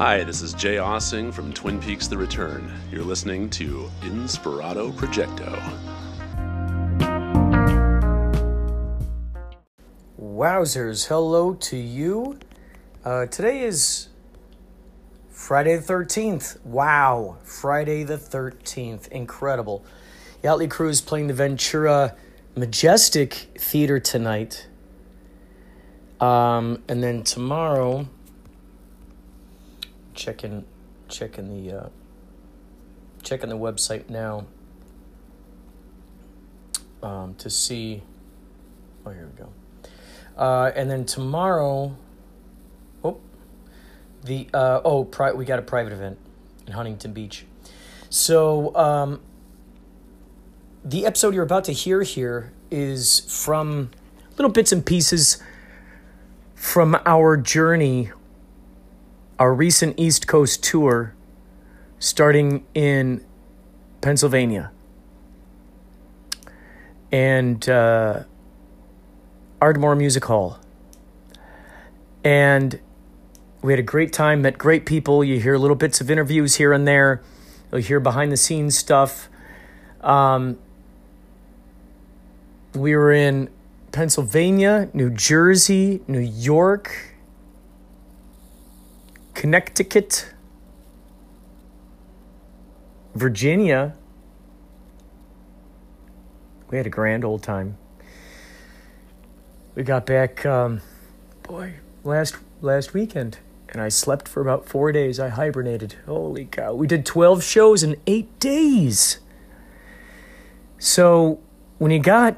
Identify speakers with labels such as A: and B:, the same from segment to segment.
A: Hi, this is Jay Ossing from Twin Peaks The Return. You're listening to Inspirato Projecto.
B: Wowzers, hello to you. Uh, today is Friday the 13th. Wow, Friday the 13th. Incredible. Yachtly Crew's playing the Ventura Majestic Theater tonight. Um, and then tomorrow, checking checking the uh, checking the website now um, to see. Oh, here we go. Uh, and then tomorrow, oh, the uh, oh, pri- we got a private event in Huntington Beach. So um, the episode you're about to hear here is from little bits and pieces from our journey, our recent East Coast tour, starting in Pennsylvania. And uh, Ardmore Music Hall. And we had a great time, met great people. You hear little bits of interviews here and there, you'll hear behind the scenes stuff. Um, we were in Pennsylvania, New Jersey, New York, Connecticut, Virginia. We had a grand old time. We got back, um, boy, last last weekend, and I slept for about four days. I hibernated. Holy cow! We did twelve shows in eight days. So when you got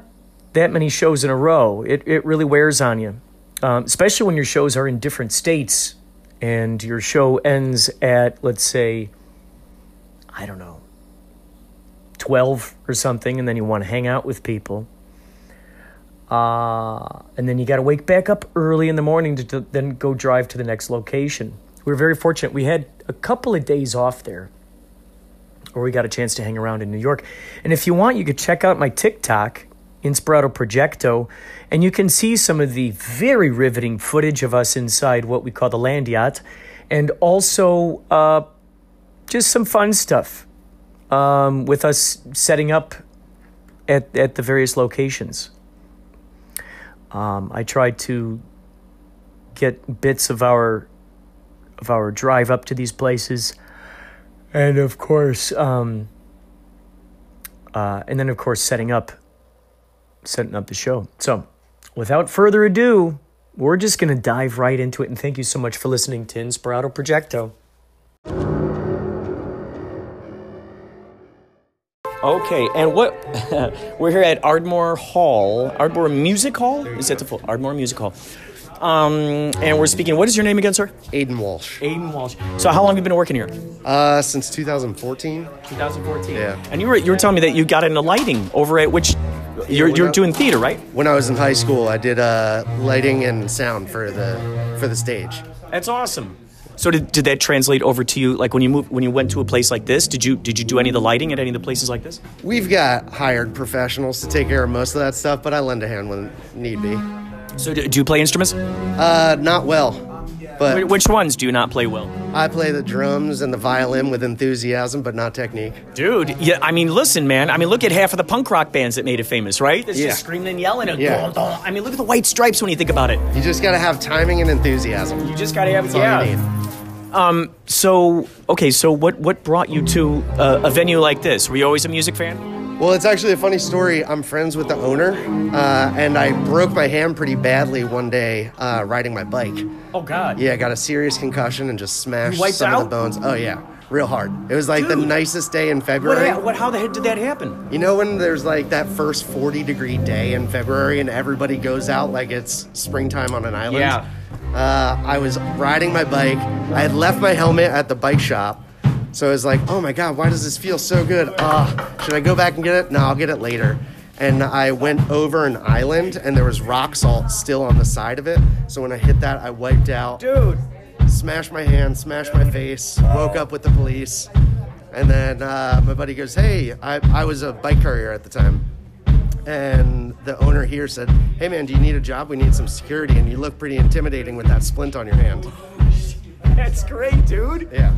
B: that many shows in a row, it, it really wears on you, um, especially when your shows are in different states and your show ends at, let's say, I don't know, 12 or something, and then you want to hang out with people. Uh, and then you got to wake back up early in the morning to, to then go drive to the next location. We were very fortunate. We had a couple of days off there where we got a chance to hang around in New York. And if you want, you could check out my TikTok Inspirato Projecto, and you can see some of the very riveting footage of us inside what we call the land yacht, and also uh, just some fun stuff um, with us setting up at, at the various locations. Um, I tried to get bits of our of our drive up to these places, and of course, um, uh, and then of course setting up setting up the show. So, without further ado, we're just going to dive right into it. And thank you so much for listening to Inspirato Projecto. Okay, and what we're here at Ardmore Hall, Ardmore Music Hall. Is that the full Ardmore Music Hall? Um, and we're speaking. What is your name again, sir?
C: Aiden Walsh.
B: Aiden Walsh. So, how long have you been working here?
C: Uh, since 2014.
B: 2014.
C: Yeah.
B: And you were you were telling me that you got into lighting over at which you're you're doing theater, right?
C: When I was in high school, I did uh, lighting and sound for the for the stage.
B: That's awesome. So did, did that translate over to you? Like when you moved, when you went to a place like this, did you did you do any of the lighting at any of the places like this?
C: We've got hired professionals to take care of most of that stuff, but I lend a hand when need be.
B: So do, do you play instruments?
C: Uh, not well, but
B: Which ones do you not play well?
C: I play the drums and the violin with enthusiasm, but not technique.
B: Dude, yeah, I mean, listen, man. I mean, look at half of the punk rock bands that made it famous, right? It's
C: Yeah.
B: just screaming and yelling. And
C: Yeah.
B: I mean, look at the white stripes when you think about it.
C: You just gotta have timing and enthusiasm.
B: You just gotta have
C: That's all you need.
B: So, okay, so what what brought you to uh, a venue like this? Were you always a music fan?
C: Well, it's actually a funny story. I'm friends with the owner, uh, and I broke my hand pretty badly one day uh, riding my bike.
B: Oh God.
C: Yeah, I got a serious concussion and just smashed some of the bones. Oh yeah, real hard. It was like the nicest day in February.
B: ha- what? How the heck did that happen?
C: You know when there's like that first 40 degree day in February and everybody goes out like it's springtime on an island?
B: Yeah.
C: Uh, I was riding my bike. I had left my helmet at the bike shop. So I was like, oh my God, why does this feel so good? Ah, should I go back and get it? No, I'll get it later. And I went over an island and there was rock salt still on the side of it. So when I hit that, I wiped out
B: Dude.
C: smashed my hand, smashed my face, woke up with the police. And then uh, my buddy goes, Hey, I, I was a bike courier at the time. And the owner here said, Hey man, do you need a job? We need some security. And you look pretty intimidating with that splint on your hand.
B: That's great, dude.
C: Yeah.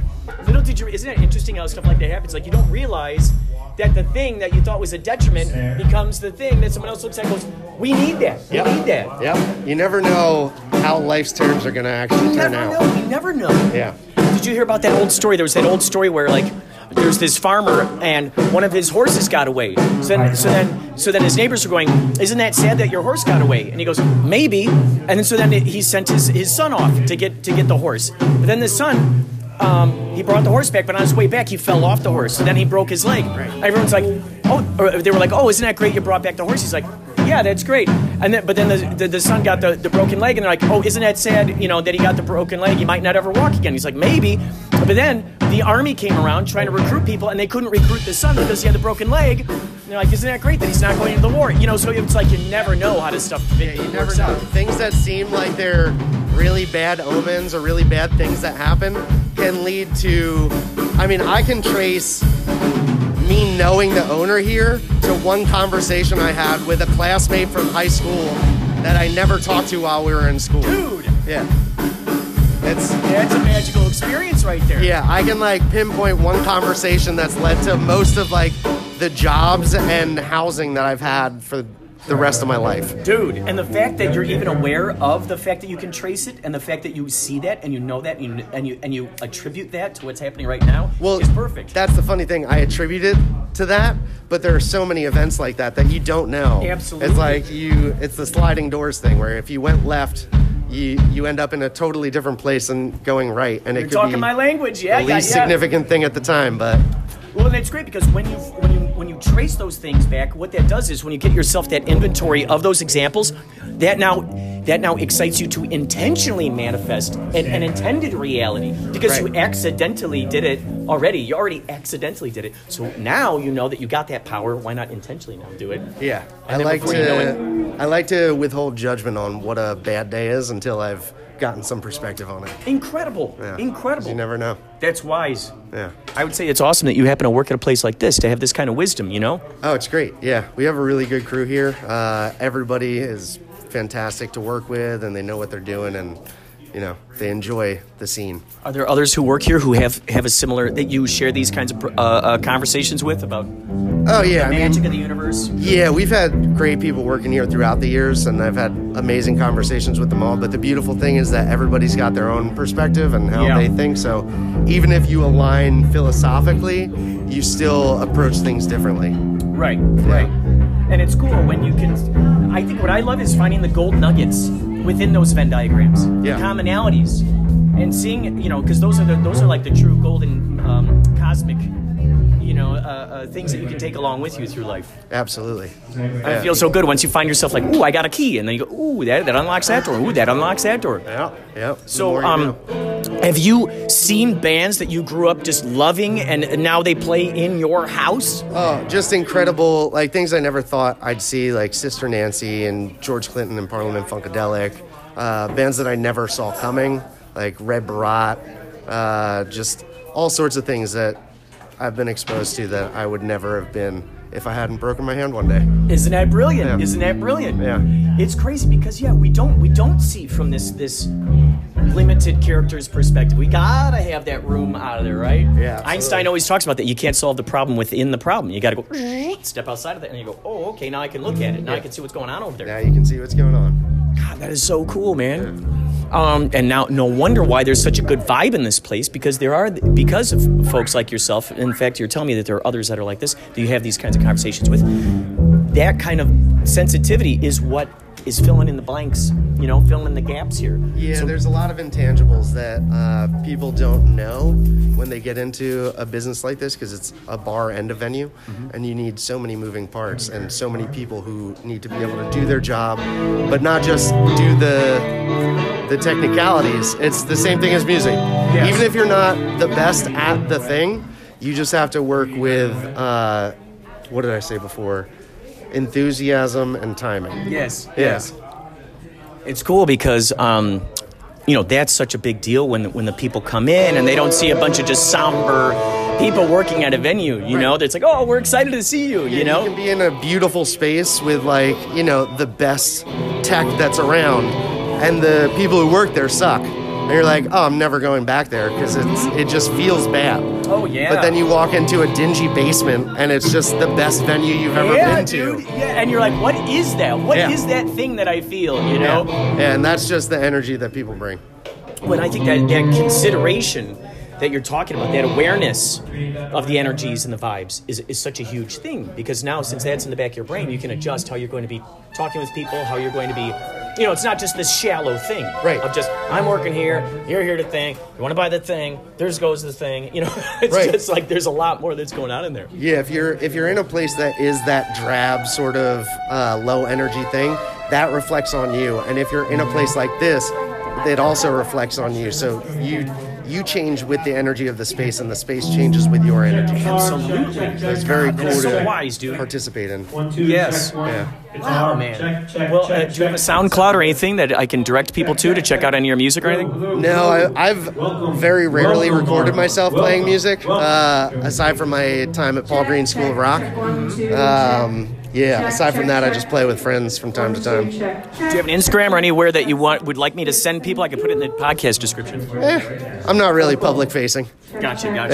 B: Little did you, isn't it interesting how stuff like that happens? Like you don't realize that the thing that you thought was a detriment becomes the thing that someone else looks at and goes, we need that. We
C: Yep.
B: need that.
C: Yep. You never know how life's terms are going to actually
B: You
C: turn
B: never
C: out.
B: know. You never know.
C: Yeah.
B: Did you hear about that old story? There was that old story where like there's this farmer and one of his horses got away. So then, so then, so then his neighbors are going, "Isn't that sad that your horse got away?" And he goes, "Maybe." And then so then he sent his, his son off to get to get the horse. But then the son. Um, he brought the horse back, but on his way back, he fell off the horse. And then he broke his leg. Everyone's like, "Oh!" Or they were like, "Oh, isn't that great? You brought back the horse." He's like, "Yeah, that's great." And then, but then the, the, the son got the, the broken leg, and they're like, "Oh, isn't that sad? You know that he got the broken leg. He might not ever walk again." He's like, "Maybe," but then the army came around trying to recruit people, and they couldn't recruit the son because he had the broken leg. And they're like, "Isn't that great that he's not going into the war?" You know, so it's like you never know how this stuff
C: Yeah, you never know. Things that seem like they're really bad omens or really bad things that happen can lead to. I mean, I can trace me knowing the owner here to one conversation I had with a classmate from high school that I never talked to while we were in school.
B: Dude,
C: Yeah. It's
B: that's a magical experience right there.
C: yeah, I can like pinpoint one conversation that's led to most of like the jobs and housing that I've had for the rest of my life.
B: Dude, and the fact that you're even aware of the fact that you can trace it, and the fact that you see that, and you know that, and you and you, and you attribute that to what's happening right now,
C: well,
B: is perfect.
C: That's the funny thing. I attribute it to that, but there are so many events like that that you don't know.
B: Absolutely.
C: It's like you. It's the sliding doors thing, where if you went left, you you end up in a totally different place than going right, and it
B: You're
C: could
B: talking
C: be
B: my language, yeah,
C: the
B: yeah,
C: least
B: yeah.
C: significant thing at the time. But
B: Well, and it's great because when you when you you trace those things back, what that does is when you get yourself that inventory of those examples, that now that now excites you to intentionally manifest an, an intended reality because you accidentally did it already. You already accidentally did it. So now you know that you got that power. Why not intentionally now do it?
C: yeah, I
B: And then
C: like
B: before you know
C: to I like to withhold judgment on what a bad day is until I've gotten some perspective on it.
B: Incredible,
C: Yeah.
B: incredible.
C: You never know.
B: That's wise.
C: Yeah.
B: I would say it's awesome that you happen to work at a place like this to have this kind of wisdom. You know.
C: Oh, it's great. Yeah, we have a really good crew here. Uh, everybody is fantastic to work with, and they know what they're doing, and you know they enjoy the scene.
B: Are there others who work here who have have a similar that you share these kinds of uh, uh, conversations with about
C: Oh yeah, I
B: magic
C: mean,
B: of the universe?
C: yeah, we've had great people working here throughout the years, and I've had amazing conversations with them all. But the beautiful thing is that everybody's got their own perspective and how
B: Yeah.
C: they think. So even if you align philosophically, you still approach things differently.
B: Right, right. And it's cool when you can. I think what I love is finding the gold nuggets within those Venn diagrams,
C: Yeah.
B: the commonalities, and seeing you know because those are the those are like the true golden um, cosmic, you know, uh, uh, things that you can take along with you through life.
C: Absolutely.
B: And it feels so good once you find yourself like, ooh, I got a key, and then you go, ooh, that, that unlocks that door, ooh, that unlocks that door.
C: Yeah. Yeah.
B: So, um, have you seen bands that you grew up just loving, and now they play in your house?
C: Oh, just incredible! Like things I never thought I'd see, like Sister Nancy and George Clinton and Parliament Funkadelic. Uh, bands that I never saw coming, like Red Baraat. Uh, just all sorts of things that I've been exposed to that I would never have been if I hadn't broken my hand one day.
B: Isn't that brilliant?
C: Yeah.
B: Isn't that brilliant?
C: Yeah.
B: It's crazy because yeah, we don't we don't see from this this limited character's perspective. We gotta have that room out of there, right?
C: Yeah, absolutely.
B: Einstein always talks about that. You can't solve the problem within the problem. You gotta go step outside of that and you go, oh, okay, now I can look at it. Now I can see what's going on over there.
C: Now you can see what's going on.
B: God, that is so cool, man. Um, and now, no wonder why there's such a good vibe in this place because there are because of folks like yourself. In fact, you're telling me that there are others that are like this. Do you have these kinds of conversations with? That kind of sensitivity is what is filling in the blanks. You know, filling in the gaps here.
C: Yeah,
B: So-
C: there's a lot of intangibles that uh, people don't know when they get into a business like this because it's a bar and a venue, and you need so many moving parts and so many people who need to be able to do their job, but not just do the the technicalities. It's the same thing as music. Even if you're not the best at the thing, you just have to work with uh, what did I say before? Enthusiasm and timing.
B: Yes.
C: Yes.
B: It's cool because um, you know that's such a big deal when when the people come in and they don't see a bunch of just somber people working at a venue. You know, it's like, oh, we're excited to see you. You know,
C: you can be in a beautiful space with like you know the best tech that's around, and the people who work there suck. And you're like, oh, I'm never going back there because it's it just feels bad.
B: Oh yeah.
C: But then you walk into a dingy basement, and it's just the best venue you've ever
B: yeah,
C: been to.
B: dude. Yeah, and you're like, what is that? What is
C: Yeah.
B: that thing that I feel? You know.
C: Yeah. and that's just the energy that people bring.
B: when I think that, that consideration that you're talking about, that awareness of the energies and the vibes is, is such a huge thing because now, since that's in the back of your brain, you can adjust how you're going to be talking with people, how you're going to be, you know, it's not just this shallow thing
C: Right.
B: of just, I'm working here, you're here to think, you want to buy the thing, there's goes the thing, you know, it's
C: Right.
B: just like there's a lot more that's going on in there.
C: Yeah, if you're if you're in a place that is that drab sort of uh, low energy thing, that reflects on you. And if you're in a place like this, it also reflects on you. So you you change with the energy of the space, and the space changes with your energy.
B: Absolutely.
C: So it's very cool
B: That's so
C: to
B: wise, dude.
C: participate in.
D: One, two,
B: Yes.
D: check one.
C: Yeah.
D: It's
B: Wow,
D: on.
B: man.
D: Check, check,
B: well,
D: check,
B: uh, do you have a. SoundCloud or anything that I can direct people to to check out any of your music or anything?
C: No, I, I've very rarely recorded myself playing music, uh, aside from my time at Paul Green School of Rock. Um, yeah, aside from that, I just play with friends from time to time.
B: Do you have an Instagram or anywhere that you want would like me to send people? I could put it in the podcast description.
C: Eh, I'm not really public facing.
B: Gotcha, gotcha.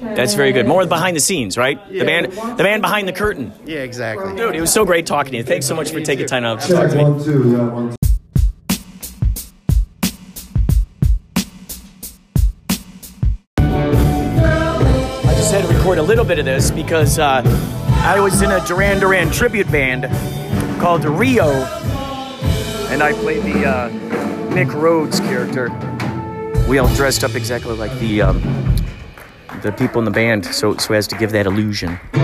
C: Yeah,
B: That's very good. More behind the scenes, right? The man, the man behind the curtain.
C: yeah, exactly.
B: Dude, it was so great talking to you. Thanks so much for taking time out to talk to me.
E: one, two, yeah, one,
B: I just had to record a little bit of this because uh, I was in a Duran Duran tribute band called Rio, and I played the uh, Nick Rhodes character. We all dressed up exactly like the um, the people in the band, so so as to give that illusion. You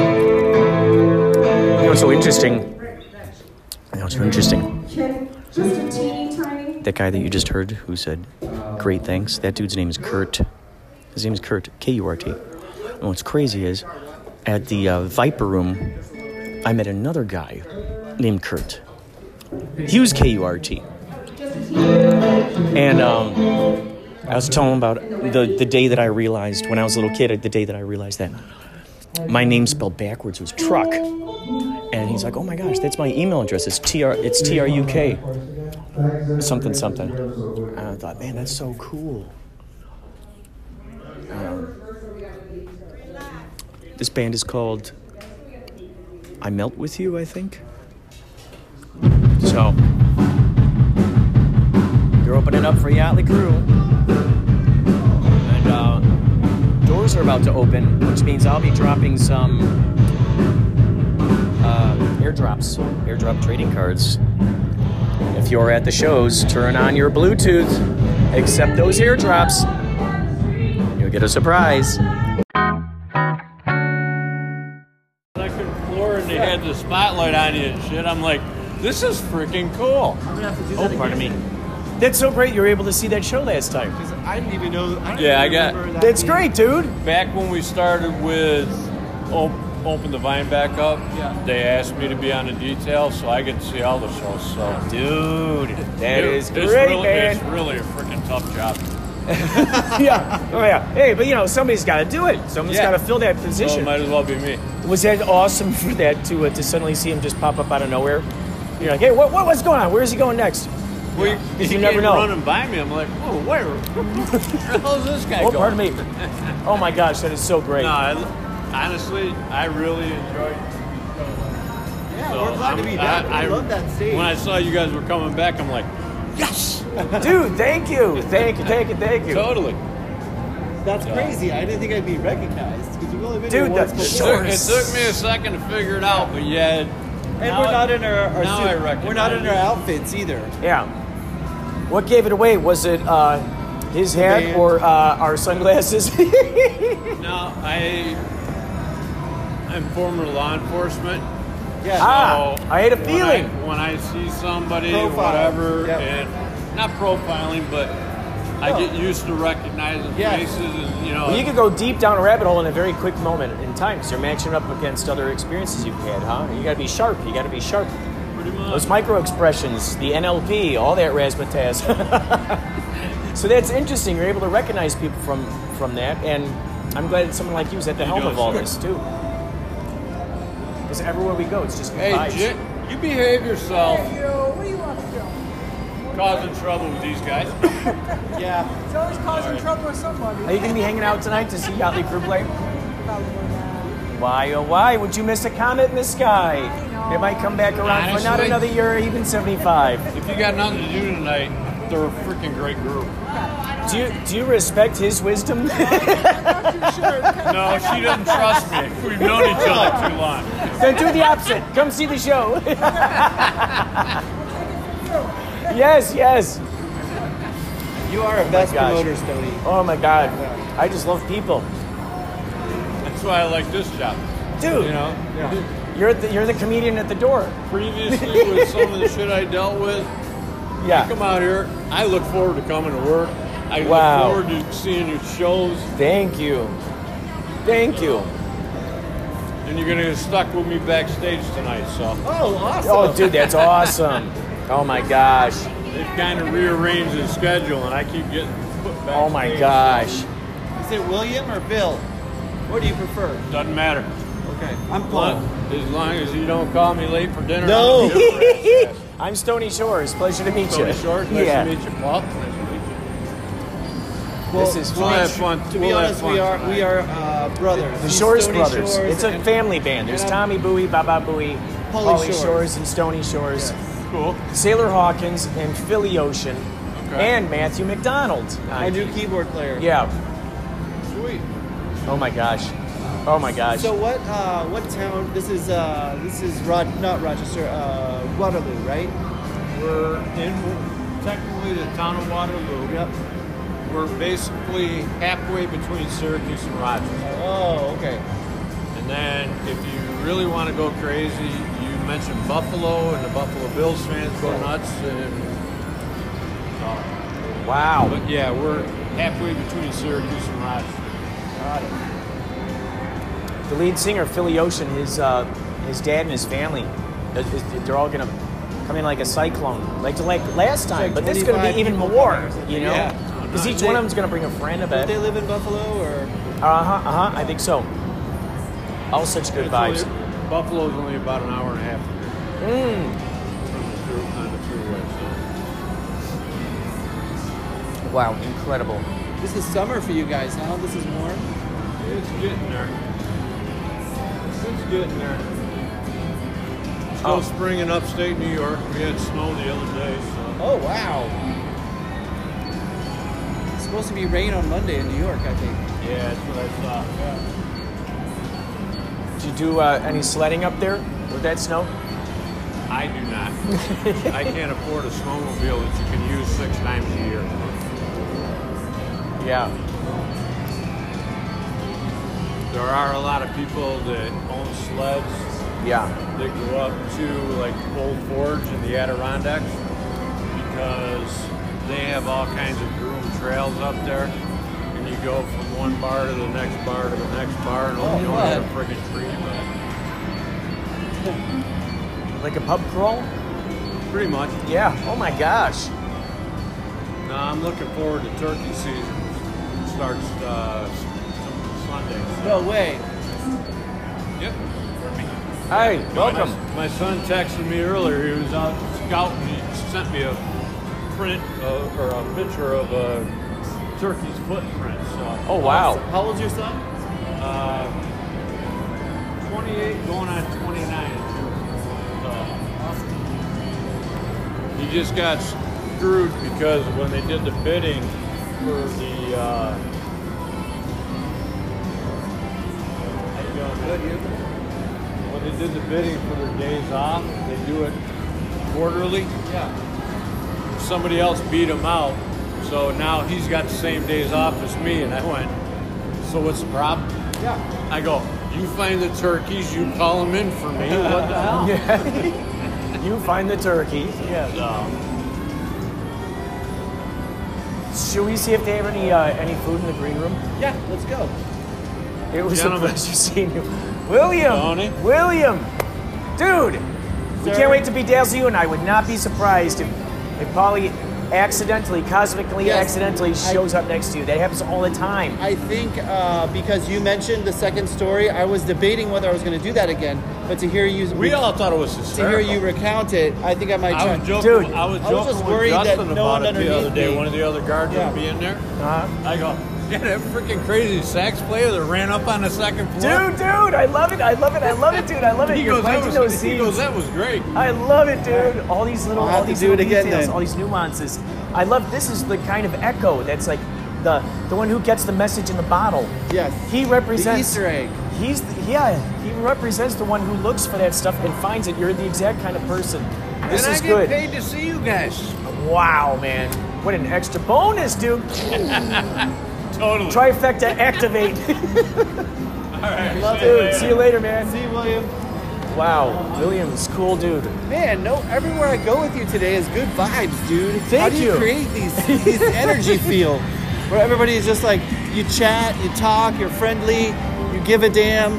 B: know, so interesting. You know, so interesting.
F: Just a teeny tiny.
B: That guy that you just heard who said great thanks, that dude's name is Kurt. His name is Kurt, K U R T. And what's crazy is at the uh, Viper Room, I met another guy named Kurt. He was K U R T. And um, I was telling him about the, the day that I realized, when I was a little kid, the day that I realized that my name spelled backwards was truck. And he's like, oh my gosh, that's my email address. It's TR, it's T-R-U-K something something. And I thought, man, that's so cool. This band is called I Melt With You, I think. So, they're opening up for Yachtly Crew. And uh, doors are about to open, which means I'll be dropping some uh, airdrops, airdrop trading cards. If you're at the shows, turn on your Bluetooth, accept those airdrops. You'll get a surprise.
G: Spotlight on you and shit. I'm like, this is freaking cool.
B: Oh, pardon me. That's so great you were able to see that show last time.
H: I didn't even know. I didn't
G: Yeah, I got-
H: remember that
B: That's
H: being-
B: great, dude.
G: Back when we started with op- Open the Vine back up,
H: Yeah.
G: they asked me to be on the detail, so I get to see all the shows. So
B: Dude, that is
G: it's
B: great,
G: really,
B: man.
G: It's really a freaking tough job.
B: yeah. Oh, yeah. Hey, but you know, somebody's got to do it. Someone's
G: Yeah.
B: got to fill that
G: So it
B: position.
G: might as well be me.
B: Was that awesome for that to uh, to suddenly see him just pop up out of nowhere? You're like, hey, what, what what's going on? Where's he going next?
G: Well, you,
B: Because you never
G: came
B: know.
G: running by me. I'm like, whoa, where? where the hell's this guy
B: Oh,
G: going?
B: pardon me. Oh my gosh, that is so great.
G: No, I, honestly, I really enjoyed.
H: Yeah,
G: So,
H: we're glad to be
G: I'm-
H: back.
G: I-
H: I,
G: I-
H: love that stage.
G: When I saw you guys were coming back, I'm like, yes,
B: Dude, thank you, thank you, thank you, thank you.
G: totally.
H: That's crazy. I didn't think I'd be recognized because you've only been
B: Dude,
H: here once
B: that's
G: It
H: before.
G: took, it took me a second to figure it out, but yeah.
H: And
G: now
H: we're
G: I-
H: not in our, our
G: now
H: suit-
G: I recognize
H: we're not in our outfits either.
B: Yeah. What gave it away? Was it uh, his hat
H: band.
B: or uh, our sunglasses?
G: No, I. I am former law enforcement.
H: Yeah.
B: Ah, I had a
G: when
B: feeling.
G: I, when I see somebody,
H: Profile.
G: whatever,
H: Yep.
G: and not profiling, but I
H: Oh.
G: get used to recognizing
H: Yeah.
G: faces, and you know.
B: you could go deep down a rabbit hole in a very quick moment in time because you're matching up against other experiences you've had, huh? You got to be sharp. You got to be sharp.
G: pretty much.
B: Those micro expressions, the NLP, all that razzmatazz. so that's interesting. You're able to recognize people from from that, and I'm glad that someone like you is at the helm of all
G: sir.
B: this too. Because everywhere we go, it's just good
G: Hey,
B: vibes.
G: J- you behave yourself.
F: Yo, what do you want to film?
G: causing trouble with these guys.
H: Yeah.
D: He's always causing trouble with somebody.
B: Are you going to be hanging out tonight to see Yachtly Crew play?
D: Probably not.
B: Why, oh, why would you miss a comet in the sky? It might come back around for not another year, or even 75.
G: If you got nothing to do tonight, they're a freaking great group.
B: Do you, do you respect his wisdom?
G: No, she doesn't trust me. We've known each other too long.
B: then do the opposite. Come see the show. yes, yes.
H: You are a oh best
B: gosh.
H: promoter, Stony.
B: Oh my God. I just love people.
G: That's why I like this job.
B: Dude,
G: You know,
B: you're, the, you're the comedian at the door.
G: previously with some of the shit I dealt with,
B: Yeah.
G: come out here. I look forward to coming to work. I
B: Wow.
G: look forward to seeing your shows,
B: Thank you. Thank you.
G: and you're gonna get stuck with me backstage tonight. So
H: Oh, awesome.
B: Oh, dude, that's awesome. Oh my gosh.
G: they've kind of rearranged the schedule, and I keep getting put back.
B: Oh my gosh.
H: Is it William or Bill? What do you prefer?
G: Doesn't matter.
H: Okay. I'm
G: As
H: Paul.
G: as long as you don't call me late for dinner.
H: No.
G: I don't give a rat's ass.
B: I'm Stony Shores. Pleasure to meet
G: Tony
B: you.
G: Short, nice
B: yeah.
G: to meet you, Paul. Nice to meet you.
B: This is
G: We'll
B: fun.
G: have fun.
H: To be
G: we'll
H: honest, we are
G: tonight.
H: we are uh, brothers.
B: The
H: He's
B: Shores
H: Stony
B: Brothers.
H: Shores
B: it's a family band. There's Tommy Bowie, Baba Bowie,
H: Pauly
B: Pauly
H: Shores.
B: Shores, and Stony Shores,
G: cool.
B: Sailor Hawkins, and Philly Ocean,
G: Okay.
B: and Matthew McDonald.
H: My new keyboard player.
B: Yeah.
G: Sweet.
B: Oh my gosh. Oh my gosh.
H: So what? Uh, what town? This is uh, this is Rod, not Rochester. Uh, Waterloo, right?
G: We're in technically the town of Waterloo.
H: Yep.
G: We're basically halfway between Syracuse and Rochester.
H: Oh, okay.
G: And then if you really want to go crazy, you mention Buffalo, and the Buffalo Bills fans go nuts. And
B: wow.
G: but yeah, we're halfway between Syracuse and Rochester.
B: Got it. The lead singer, Philly Ocean, his uh, his dad and his family, uh, is- they're all gonna come in like a cyclone, like like last time.
H: like
B: but this is gonna be even more,
H: coming or something.
B: you know,
G: Yeah.
B: because each
H: They-
B: one of them's gonna bring a friend. I
H: Do
B: bet.
H: they live in Buffalo or?
B: Uh huh. Uh huh. I think so. All such good
G: It's
B: vibes.
G: only- Buffalo's only about an hour and a half from here.
B: Mm.
G: From the through, on the freeway.
B: Wow, incredible.
H: This is summer for you guys, huh? This is warm.
G: It's getting there. It's getting there. Still
B: Oh.
G: spring in upstate New York. We had snow the other day, so
H: Oh wow. It's supposed to be rain on Monday in New York, I think.
G: yeah, that's what I thought. Yeah.
B: Did you do uh, any sledding up there with that snow?
G: I do not. I can't afford a snowmobile that you can use six times a year.
B: Yeah.
G: There are a lot of people that own sleds
B: Yeah.
G: that go up to like Old Forge in the Adirondacks because they have all kinds of groomed trails up there. And you go from one bar to the next bar to the next bar and
H: Oh,
G: you don't hit a friggin' tree,
B: Like a pub crawl?
G: pretty much.
B: Yeah. Oh my gosh.
G: No, I'm looking forward to turkey season. It starts uh.
H: No way.
G: Yep.
B: Hi, welcome.
G: My, my son texted me earlier. He was out scouting. He sent me a print uh, or a picture of a turkey's footprint. So,
B: Oh wow.
H: How old's your son?
G: uh, 28 going on 29. So, he just got screwed because when they did the bidding for the. Uh, Good, you? When they did the bidding for their days off, they do it quarterly.
H: Yeah.
G: Somebody else beat him out, so now he's got the same days off as me. And I went, so what's the problem?
H: Yeah.
G: I go, you find the turkeys, you call them in for me. What the hell?
B: Yeah. you find the turkeys. Yeah.
G: So,
B: Should we see if they have any uh, any food in the green room?
H: Yeah. Let's go.
B: It was
G: Gentlemen.
B: a pleasure seeing you, William.
G: Tony.
B: William, dude, we can't wait to be dazzle you, and I would not be surprised if if Polly accidentally, cosmically,
H: Yes.
B: accidentally
H: I-
B: shows up next to you. That happens all the time.
H: I think uh, because you mentioned the second story, I was debating whether I was going to do that again. But to hear you,
G: We all thought it was
H: to hear you recount it, I think I might
G: I
H: try.
G: was joking.
B: Dude,
G: I was
H: I was just
G: with
H: worried that no one
G: about it the other day.
H: me-
G: One of the other guards
H: Yeah.
G: would be in there.
B: Uh-huh.
G: I go, yeah, that freaking crazy sax player that ran up on the second floor.
B: Dude, dude, I love it. I love it. I love it, dude. I love it.
G: he
B: You're
G: goes, that
B: planting
G: was,
B: those
G: he
B: seeds.
G: goes, that was great.
B: I love it, dude. All these little,
H: I'll
B: all these
H: do
B: little
H: it again
B: details,
H: then.
B: all these nuances. I love. This is the kind of echo that's like the the one who gets the message in the bottle.
H: Yes.
B: He represents
H: The Easter egg.
B: He's the, yeah. He represents the one who looks for that stuff and finds it. You're the exact kind of person. This
G: and
B: is
G: I get
B: good.
G: paid to see you guys.
B: Wow, man. What an extra bonus, dude.
G: Totally.
B: Trifecta activate. All right.
H: Love
B: dude,
H: it.
B: see you later, man.
H: See you, William.
B: Wow, Williams, cool dude.
H: Man, no, everywhere I go with you today is good vibes, dude.
B: Thank
H: How do you,
B: you.
H: create these these energy feel where everybody is just like you chat, you talk, you're friendly, you give a damn,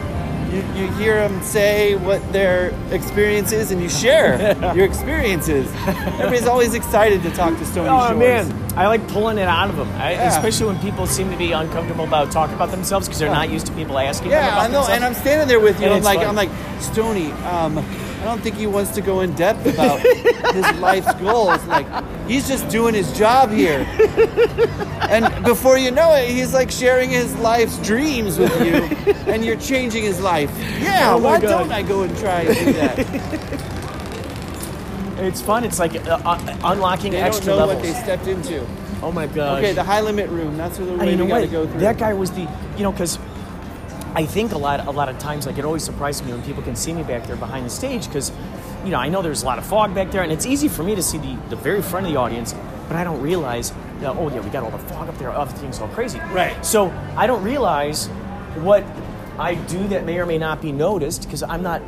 H: you, you hear them say what their experience is, and you share your experiences. Everybody's always excited to talk to Stony
B: Oh
H: Shores.
B: man, I like pulling it out of them, I,
H: Yeah.
B: especially when people seem to be uncomfortable about talking about themselves because they're not used to people asking them
H: Yeah, I know,
B: themselves.
H: and I'm standing there with you.
B: And
H: I'm like. I'm like, Stony. Um, I don't think he wants to go in depth about his life's goals. Like, he's just doing his job here. and before you know it, he's like sharing his life's dreams with you, and you're changing his life. Yeah,
B: Oh
H: why
B: God.
H: don't I go and try and do that?
B: it's fun. It's like uh, uh, unlocking
H: They don't
B: extra
H: know
B: levels.
H: what they stepped into.
B: oh my god.
H: Okay, the high limit room. That's where the way
B: you know
H: we got to go through.
B: That guy was the, you know, because I think a lot, a lot of times, like it always surprises me when people can see me back there behind the stage, because, you know, I know there's a lot of fog back there, and it's easy for me to see the, the very front of the audience, but I don't realize, oh yeah, we got all the fog up there, everything's all crazy.
H: Right.
B: So I don't realize what I do that may or may not be noticed, because I'm not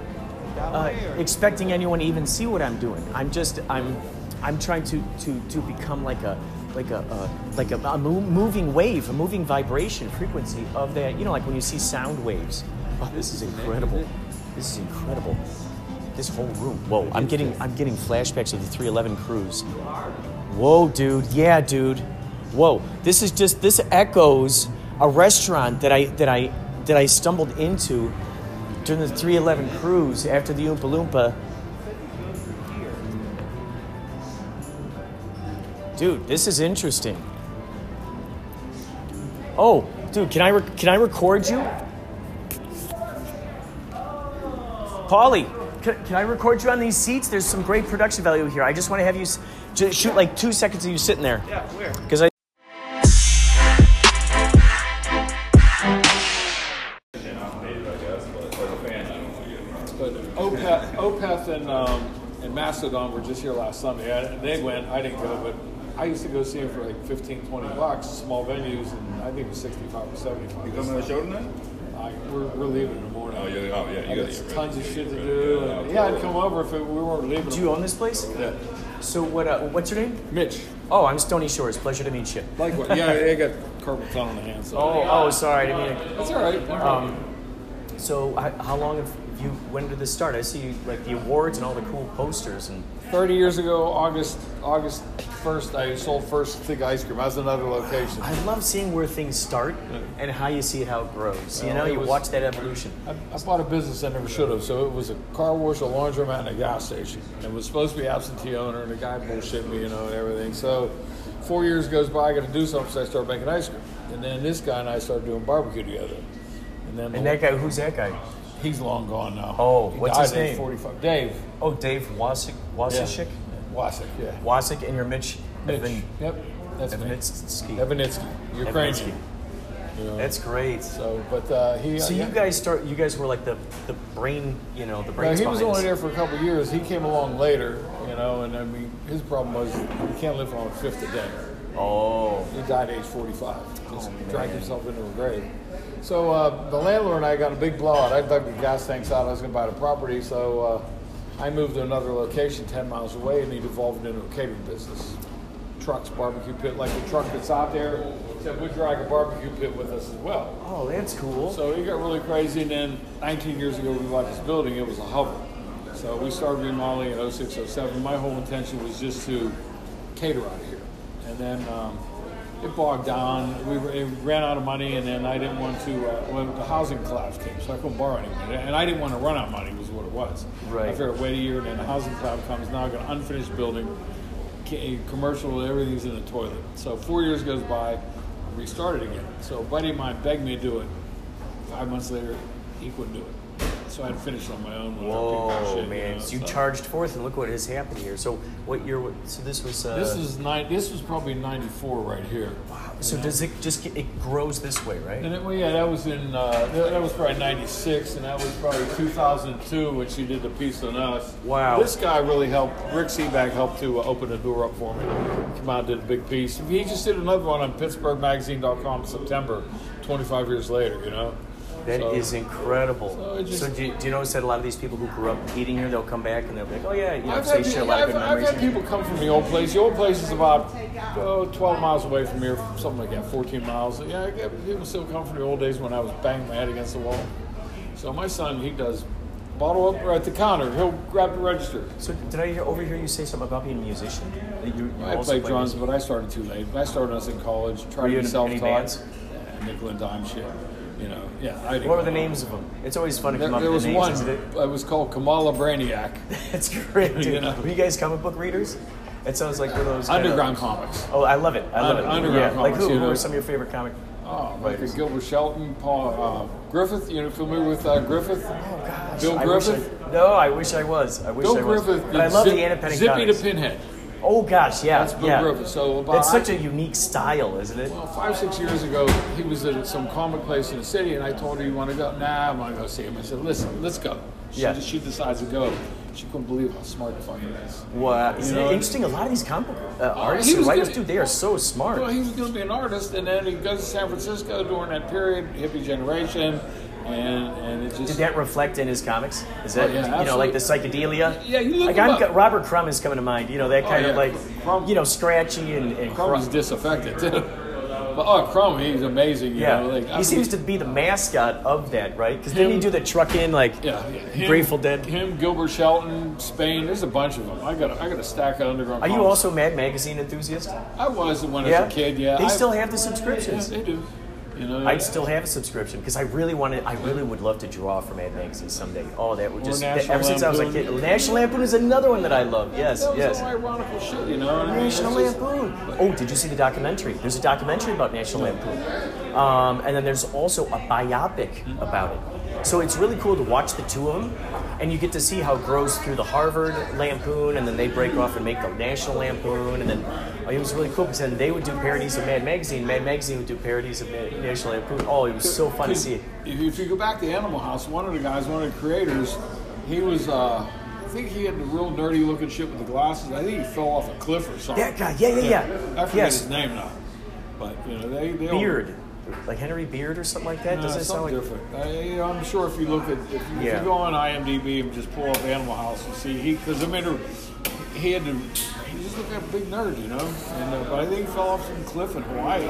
B: uh, expecting anyone to even see what I'm doing. I'm just I'm I'm trying to to to become like a like a, like a, a mo- moving wave, a moving vibration frequency of that. You know, like when you see sound waves. Oh, this is incredible. This is incredible. This whole room. Whoa, I'm getting I'm getting flashbacks of the 311 cruise. Whoa, dude. Yeah, dude. Whoa. This is just this echoes a restaurant that I that I that I stumbled into during the 311 cruise after the Oompa Loompa. Dude, this is interesting. Oh, dude, can I re- can I record you? Paulie, can, can I record you on these seats? There's some great production value here. I just want to have you s- shoot like two seconds of you sitting there.
H: Yeah, where?
B: Because I.
E: Mastodon were just here last Sunday. And they went, I didn't go, but I used to go see them for like 15, 20 bucks, small venues, and I think it was 65 or 75.
I: You coming to the show tonight?
E: I, we're, we're leaving in the morning.
I: Oh, yeah, oh, yeah, you
E: I
I: gotta
E: got
I: get ready.
E: tons of
I: You
E: shit to
I: gotta
E: do.
I: get ready.
E: And, yeah, I'd come over if it, we weren't leaving.
B: Do you own this place?
E: Yeah.
B: So what? Uh, what's your name?
E: Mitch.
B: Oh, I'm Stony Shores. Pleasure to meet you.
E: Likewise. Yeah, I got carpal tunnel in the hand. So.
B: Oh, oh, sorry. I didn't mean.
E: That's all right. No.
B: Um, so how, how long have you? When did this start? I see like the awards and all the cool posters and.
E: 30 years ago, August August 1st, I sold First Thick Ice Cream. I was another location.
B: I love seeing where things start and how you see how it grows. You know, you
E: was-
B: watch that evolution.
E: I, I bought a business I never should have. So it was a car wash, a laundromat, and a gas station. And it was supposed to be absentee owner, and the guy bullshit me, you know, and everything. So four years goes by, I got to do something, so I start making ice cream. And then this guy and I started doing barbecue together. And then
B: And that guy, who's that guy?
E: He's long gone now.
B: Oh,
E: He
B: what's his name?
E: 45. Dave.
B: Oh, Dave Wasik, Wasik,
E: Wasik, yeah.
B: Wasik, and you're Mitch.
E: Mitch.
B: Evan,
E: Yep. That's.
B: Evanitsky.
E: Evanitsky. Ukrainian. You know,
B: That's great.
E: so, but uh, he.
B: So
E: yeah.
B: you guys start. You guys were like the the brain. You know, the
E: No,
B: brains
E: he was only there for a couple of years. He came along later, you know, and I mean, his problem was he can't live on a fifth a day.
B: Oh,
E: He died age 45. Just dragged himself into a grave. So uh, the landlord and I got a big blowout. I dug the gas tanks out. I was going to buy the property, so uh, I moved to another location 10 miles away, and he devolved into a catering business. Trucks, barbecue pit, like the truck that's out there. Said we'd drag a barbecue pit with us as well.
B: oh, that's cool.
E: So he got really crazy, and then 19 years ago we bought this building. It was a hovel. So we started remodeling in 06, 07. My whole intention was just to cater out of here. and then um, it bogged down. We were, it ran out of money, and then I didn't want to. Uh, when the housing collapse came, so I couldn't borrow any money, and I didn't want to run out of money. Was what it was.
B: Right.
E: I figured wait a year, and then the housing collapse comes. Now I got an unfinished building, commercial, everything's in the toilet. So four years goes by, restarted again. So a buddy of mine begged me to do it. Five months later, he couldn't do it. So I had to finish on my own.
B: Whoa,
E: shit, you
B: man!
E: know,
B: So you
E: so.
B: charged forth, and look what has happened here. So what year? So this was. Uh,
E: This is nine. This was probably '94 right here. Wow.
B: So does it just get, it grows this way, right?
E: And it, well, yeah, that was in uh, that was probably '96, and that was probably 2002 when she did the piece on us.
B: Wow.
E: This guy really helped. Rick Sebak helped to uh, open the door up for me. Come out, did a big piece. He just did another one on PittsburghMagazine.com in September, 25 years later. You know.
B: That is
E: So-
B: incredible.
E: So
B: So, do, you, do you notice that a lot of these people who grew up eating here, they'll come back and they'll be like, oh yeah, you know,
E: I've
B: say
E: had,
B: share a lot of
E: I've,
B: good
E: I've had people come from the old place. The old place is about oh, 12 miles away from here, something like that, 14 miles. Yeah, people still come from the old days when I was banging my head against the wall. So my son, he does bottle up right at the counter. He'll grab the register.
B: So did I hear, overhear you say something about being a musician? You, you
E: I played
B: play
E: drums,
B: music?
E: but I started too late. I started when I was in college. Tried
B: Were
E: to be self-taught. Yeah, nickel and dime shit. You know, yeah. I didn't
B: What were the
E: know.
B: names of them? It's always fun to
E: There,
B: come up
E: there
B: with
E: was
B: the names.
E: one.
B: isn't it?
E: It was called Kamala Brainiac.
B: That's great, dude.
E: You know?
B: Were you guys comic book readers? It sounds like one of those kinda-
E: Underground comics.
B: Oh, I love it. I love it.
E: underground
B: yeah. Like
E: comics,
B: who?
E: you
B: Who
E: know.
B: are some of your favorite comic?
E: Oh, like
B: Writers.
E: Gilbert Shelton, Paul uh, Griffith. You know, familiar with uh, Griffith?
B: Oh gosh.
E: Bill
B: I wish
E: Griffith?
B: I- no, I wish I was. I wish
E: Bill
B: I was.
E: Griffith.
B: But I
E: did
B: love
E: Zip-
B: the Anna Penny
E: Zippy
B: comics.
E: to Pinhead.
B: Oh gosh, yeah,
E: That's Bill
B: yeah.
E: Griffith. So about
B: it's such a unique style, isn't it?
E: Well, five, six years ago, he was at some comic place in the city, and I told her, "You want to go?" Nah, I want to go see him. I said, "Listen, let's go." She,
B: Yeah.
E: she decides to go. She couldn't believe how smart the fucking is.
B: Wow, isn't
E: know,
B: it interesting? A lot of these comic uh, artists and writers, dude, they are so smart.
E: Well, he was going to be an artist, and then he goes to San Francisco during that period, hippie generation, Oh, and and it just
B: Did that reflect in his comics? Is that
E: Oh, yeah,
B: you know like the psychedelia?
E: Yeah, you look
B: like I'm
E: up.
B: Robert Crumb is coming to mind. You know that
E: Oh,
B: kind of like
E: Crumb-
B: you know scratchy and, and
E: Crumb is disaffected too. But oh, Crumb, he's amazing. You
B: yeah.
E: know, like,
B: he seems to be the mascot of that, right? Because didn't he do the truck in like
E: Yeah, yeah. Him-
B: Grateful Dead?
E: Him, Gilbert Shelton, Spain. There's a bunch of them. I got a, I got a stack of underground.
B: Are you
E: comics.
B: also Mad Magazine enthusiast?
E: I was when I was a kid. Yeah,
B: They
E: I-
B: still have the
E: Yeah,
B: subscriptions.
E: they do. You know,
B: I'd still have a subscription because I really wanted. I really would love to draw for Mad Magazine someday. Oh, that would just
E: National
B: ever since I was a kid. National Lampoon is another one that I love. Yes,
E: that was
B: yes.
E: ironical shit. You know, what I mean?
B: National
E: It's just-
B: Lampoon. Oh, did you see the documentary? There's a documentary about National Lampoon. Um, and then there's also a biopic about it. So it's really cool to watch the two of them, and you get to see how it grows through the Harvard Lampoon, and then they break off and make the National Lampoon, and then oh, it was really cool because then they would do parodies of Mad Magazine. Mad Magazine would do parodies of National Lampoon. Oh, it was so fun to see it.
E: If you go back to Animal House, one of the guys, one of the creators, he was. Uh, I think he had the real nerdy looking shit with the glasses. I think he fell off a cliff or something.
B: That guy, yeah, yeah, yeah.
E: I forget
B: Yes.
E: his name now, but you know they they all-
B: Beard, like Henry Beard or something like that.
E: No,
B: Doesn't it sound like?
E: different. I, I'm sure if you look at if you, if you go on IMDb and just pull up Animal House, and see he because I mean he had to he just looked like a big nerd, you know. And uh, but I think he fell off some cliff in Hawaii.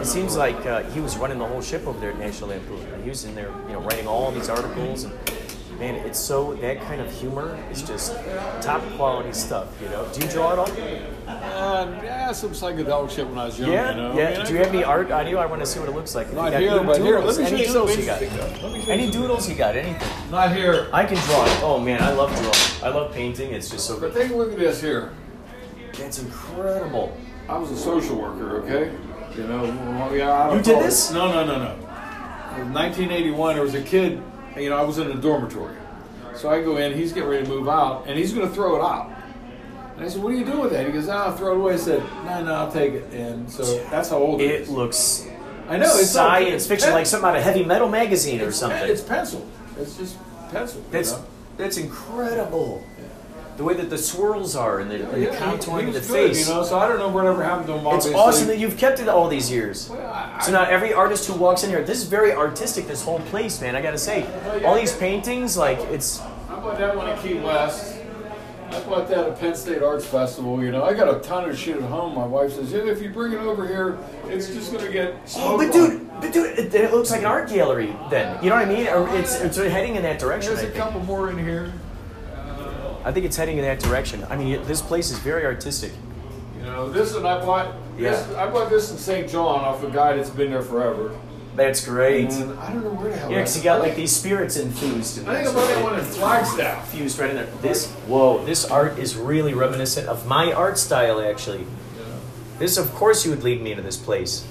B: It seems like uh, he was running the whole ship over there at National Lampoon. And He was in there, you know, writing all these articles, and man, it's so that kind of humor is just top quality stuff. You know, do you draw at all?
E: Uh, yeah, some psychedelic shit when I was young.
B: Yeah,
E: you know?
B: yeah.
E: I mean,
B: do you have any art on you? I want to see what it looks like.
E: Not
B: you
E: here,
B: any
E: but here. Let
B: doodles,
E: me show
B: any
E: you
B: doodles you got?
E: interesting, though. Let me show you
B: Any doodles you got? Anything?
E: Not here.
B: I can draw. Oh man, I love drawing. I love painting. It's just so
E: But take a look at this here.
B: That's incredible.
E: I was a social worker, okay? You know, well, I
B: You did
E: it-
B: this?
E: No, no, no, no. In 1981, there was a kid, you know, I was in a dormitory. So I go in, he's getting ready to move out, and he's going to throw it out. And I said, What do you do with that? He goes, ah, I'll throw it away. I said, No, no, I'll take it. And so that's how old it is.
B: it
E: is.
B: looks
E: I know, it's
B: science
E: it's
B: fiction,
E: pen-
B: like something out of Heavy Metal magazine or
E: it's,
B: something.
E: It's pencil. It's just pencil.
B: That's
E: know?
B: that's incredible. The way that the swirls are and the, and the
E: Yeah,
B: contouring of the
E: good,
B: face.
E: You know, so I don't know whatever happened to him.
B: it's
E: obviously.
B: awesome that you've kept it all these years.
E: Well, I-
B: So now every artist who walks in here, this is very artistic. This whole place, man. I gotta say, all these paintings, like it's
E: I bought that one at Key West. I bought that at Penn State Arts Festival. You know, I got a ton of shit at home. My wife says, yeah, if you bring it over here, it's just gonna get.
B: oh, but
E: smoked on."
B: dude, but dude, it, it looks like an art gallery. Then you know what I mean? Or it's it's heading in that direction.
E: There's a couple more in here.
B: I think it's heading in that direction. I mean, this place is very artistic.
E: You know, this one I bought. This,
B: Yeah.
E: I bought this in St. John off a guy that's been there forever.
B: That's great.
E: And I don't know where the hell.
B: Yeah, 'cause you got like these spirits infused. In
E: I think
B: this.
E: I bought that one in Flagstaff.
B: Fused right in there. This, whoa, this art is really reminiscent of my art style, actually. This, of course, you would lead me into this place.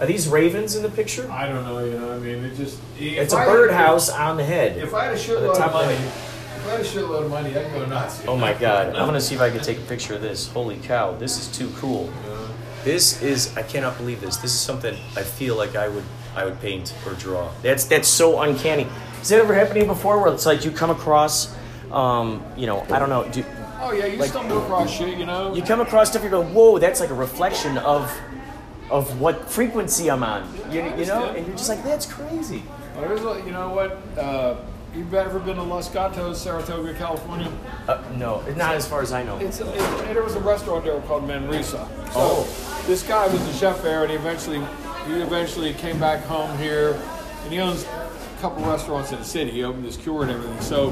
B: Are these ravens in the picture?
E: I don't know. You know, I mean, it just.
B: It's a birdhouse on the head.
E: If I had a shitload
B: top
E: of money, if I had a shitload of money, I'd go nuts.
B: Oh my god. I'm gonna see if I can take a picture of this. Holy cow, this is too cool. This is I cannot believe this. This is something I feel like I would I would paint or draw. That's that's so uncanny. Has that ever happened to you before where it's like you come across um, you know, I don't know, do,
E: Oh yeah, you
B: Like-
E: stumble across shit, you know.
B: you come across stuff you go, whoa, that's like a reflection of of what frequency I'm on. You, you know? And you're just like, that's crazy.
E: Well, there's a, you know what? Uh, you've ever been to Los Gatos, Saratoga, California?
B: Uh, no, not as far as I know.
E: It's a, it, there was a restaurant there called Manresa. So
B: Oh.
E: this guy was the chef there, and he eventually he eventually came back home here, and he owns a couple restaurants in the city. He opened his cure and everything. So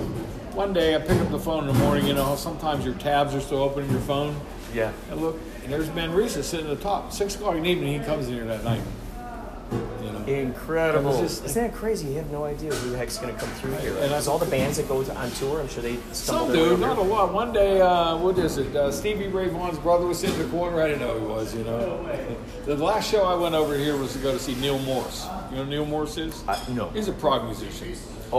E: one day I pick up the phone in the morning. You know sometimes your tabs are still open in your phone.
B: Yeah.
E: And look, and there's Manresa sitting at the top. Six o'clock in the evening, he comes in here that night. You know.
B: Incredible.
E: Just-
B: Isn't that crazy? You have no idea who the heck's going to come through here.
E: And I-
B: Because all the bands that go to, on tour, I'm sure they stumble
E: Some
B: their way
E: dude, not a lot. One day, uh, what is it? Uh, Stevie Ray Vaughan's brother was sitting in the corner. I didn't know who he was. You know. The last show I went over here was to go to see Neal Morse. You know who Neal Morse is?
B: Uh, no.
E: He's a prog musician.
B: Oh,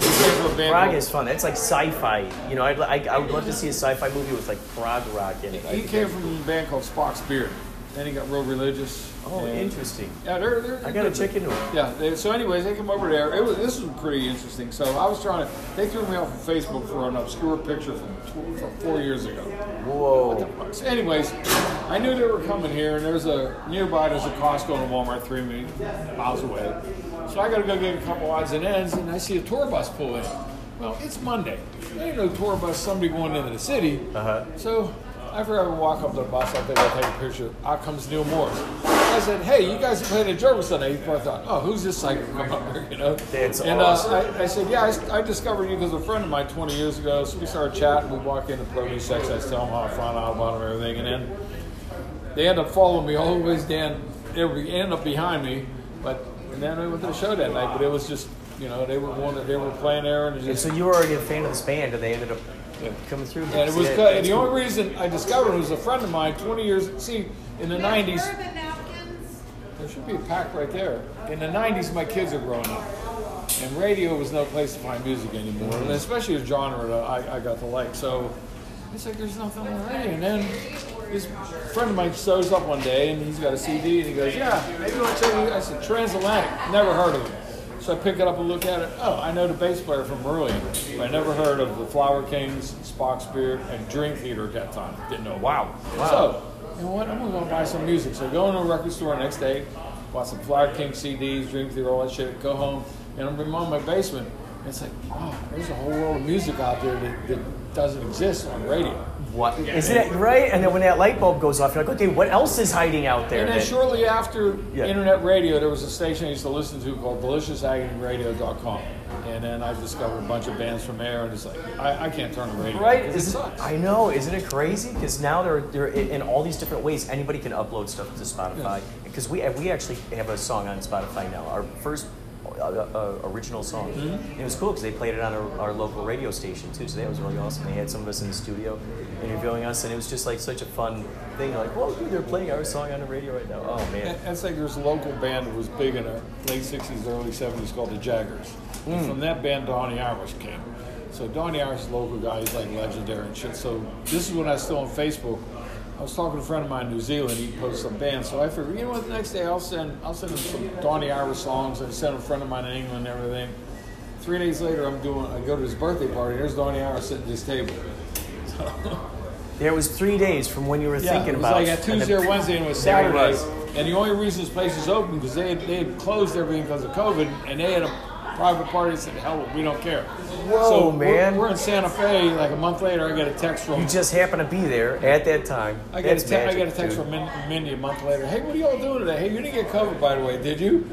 E: He plays for a band.
B: Prague
E: called-
B: is fun. That's like sci-fi. You know, I'd, I, I would love to see a sci-fi movie with like prog rock in it.
E: He
B: think
E: came from a band called Spock's Beard. Then he got real religious.
B: Oh,
E: and-
B: interesting.
E: Yeah, they're, they're,
B: I gotta check into it.
E: Yeah. They, so, anyways, they come over there. It was this was pretty interesting. So I was trying to. They threw me off of Facebook for an obscure picture from, tw- from four years ago.
B: Whoa.
E: So anyways, I knew they were coming here, and there's a nearby. There's a Costco and a Walmart three miles away. So I got to go get a couple odds and ends, and I see a tour bus pull in. Well, it's Monday. There ain't no tour bus. Somebody going into the city.
B: Uh-huh.
E: So after I walk up to the bus, I think I'll take a picture. Out comes Neal Morse. I said, "Hey, you guys are playing at Jervis Sunday." He probably thought, "Oh, who's this psycho coming up here?" You know.
B: That's
E: and
B: awesome.
E: uh, I, I said, "Yeah, I, I discovered you because a friend of mine 20 years ago." So we started chatting. We walk into Pro Sex. I tell them how I found out about them and everything, and then they end up following me all the way down. They end up behind me, but and then we went to the show that night. But it was just, you know, they were one they were playing there, and it
B: And so you were already a fan of this band, and they ended up coming through.
E: and it was
B: that-
E: good. And the
B: cool.
E: only reason I discovered it was a friend of mine, 20 years. See, in the 90s, there should be a pack right there. In the 90s, my kids are growing up, and radio was no place to find music anymore, and especially a genre that I, I got to like. So it's like there's nothing on the radio. And then this friend of mine shows up one day, and he's got a CD, and he goes, "Yeah, maybe I'll check you." I said, "Transatlantic, never heard of it." So I pick it up and look at it. Oh, I know the bass player from. But I never heard of the Flower Kings, Spock's Beard, and Dream Theater at that time. Didn't know. Wow. So, you know what? I'm gonna go buy some music. So I go into a record store next day, buy some Flower King CDs, Dream Theater, all that shit. Go home, and I'm in my basement. And it's like, wow, there's a whole world of music out there that, that doesn't exist on radio.
B: What? Isn't it right? And then when that light bulb goes off, you're like, okay, what else is hiding out there?
E: And then
B: that-
E: shortly after
B: Yeah.
E: internet radio, there was a station I used to listen to called DeliciousAgonyRadio.com. And then I discovered a bunch of bands from there, and it's like, I, I can't turn the radio right.
B: Right?
E: 'cause it
B: Isn't,
E: sucks.
B: I know. Isn't it crazy? Because now they're they're in in all these different ways. Anybody can upload stuff to Spotify. Because we we actually have a song on Spotify now. Our first uh, original song.
E: Mm-hmm.
B: It was cool because they played it on our, our local radio station too. So that was really awesome. They had some of us in the studio interviewing us, and it was just like such a fun thing. Like, whoa, dude, they're playing our song on the radio right now. Oh man.
E: And It's like there's a local band that was big in the late 60s, early 70s called the Jaggerz.
B: Hmm.
E: And from that band, Donnie Iris came. So Donnie Iris local guy, he's like legendary and shit. So this is when I was still on Facebook. I was talking to a friend of mine in New Zealand, he posted some bands. So I figured, you know what, the next day I'll send I'll send him some Donnie Iris songs and send him a friend of mine in England and everything. Three days later I'm doing I go to his birthday party, there's Donnie Iris sitting at his table.
B: There was three days from when you were
E: Yeah,
B: thinking
E: it was
B: about
E: like
B: and
E: Tuesday or Wednesday and it was Saturday. And the only reason this place was open because they had, they had closed everything because of COVID, and they had a private party that said, "Hell, we don't care."
B: Whoa,
E: so we're-
B: man.
E: We're, in Santa Fe. Like a month later, I get a text from.
B: You just happened to be there at that time.
E: I get, a te- I
B: magic,
E: get a text
B: dude.
E: from Min- Mindy a month later. Hey, what are y'all doing today? Hey, you didn't get COVID, by the way, did you?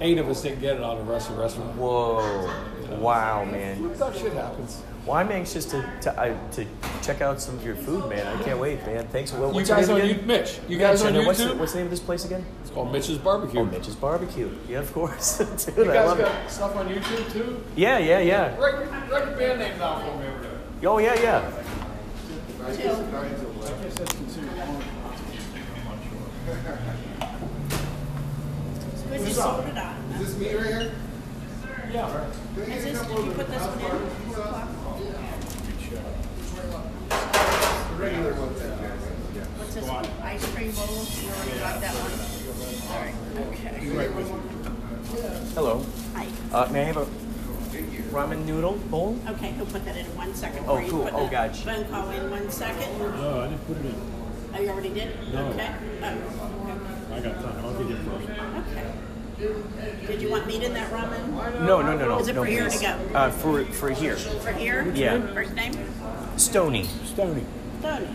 E: Eight of us didn't get it on the rest of the restaurant.
B: Whoa. Wow, man.
E: That shit happens.
B: Well, I'm anxious to to, I, to check out some of your food, man. I can't wait, man. Thanks. Well,
E: You
B: what's your
E: guys
B: name
E: on
B: again?
E: you, Mitch? You
B: Yeah,
E: guys on
B: and then What's the,
E: YouTube?
B: what's the name of this place again?
E: It's called Mitch's Barbecue.
B: Oh, Mitch's Barbecue. Yeah, of course. Dude,
E: You
B: I
E: guys
B: love it.
E: got stuff on YouTube too?
B: Yeah, yeah, yeah.
E: Write, write your band name down for me over there.
B: Oh, yeah, yeah.
I: Good you sold it on.
C: Is this me right here?
E: Yeah.
I: Is this, did you put this one in? Four o'clock?
C: The regular ones that you guys have.
I: What's this one? Ice cream bowl? You already got that one? All right, okay.
B: Hello.
I: Hi.
B: Uh, may I have a ramen noodle bowl?
I: Okay, he'll put that in one second.
B: Oh, cool.
I: Put
B: Oh,
I: the
B: gotcha.
I: Phone call in one second.
J: No, I didn't put it in.
I: Oh, you already did?
J: No.
I: Okay. Oh,
J: I got time. I'll get it first.
I: okay. Did you want meat in that ramen?
B: No, no, no, no.
I: Is it
B: no,
I: for here to go?
B: Uh, for for here.
I: For here?
B: Yeah.
I: First name?
B: Stony.
J: Stony.
I: Tony.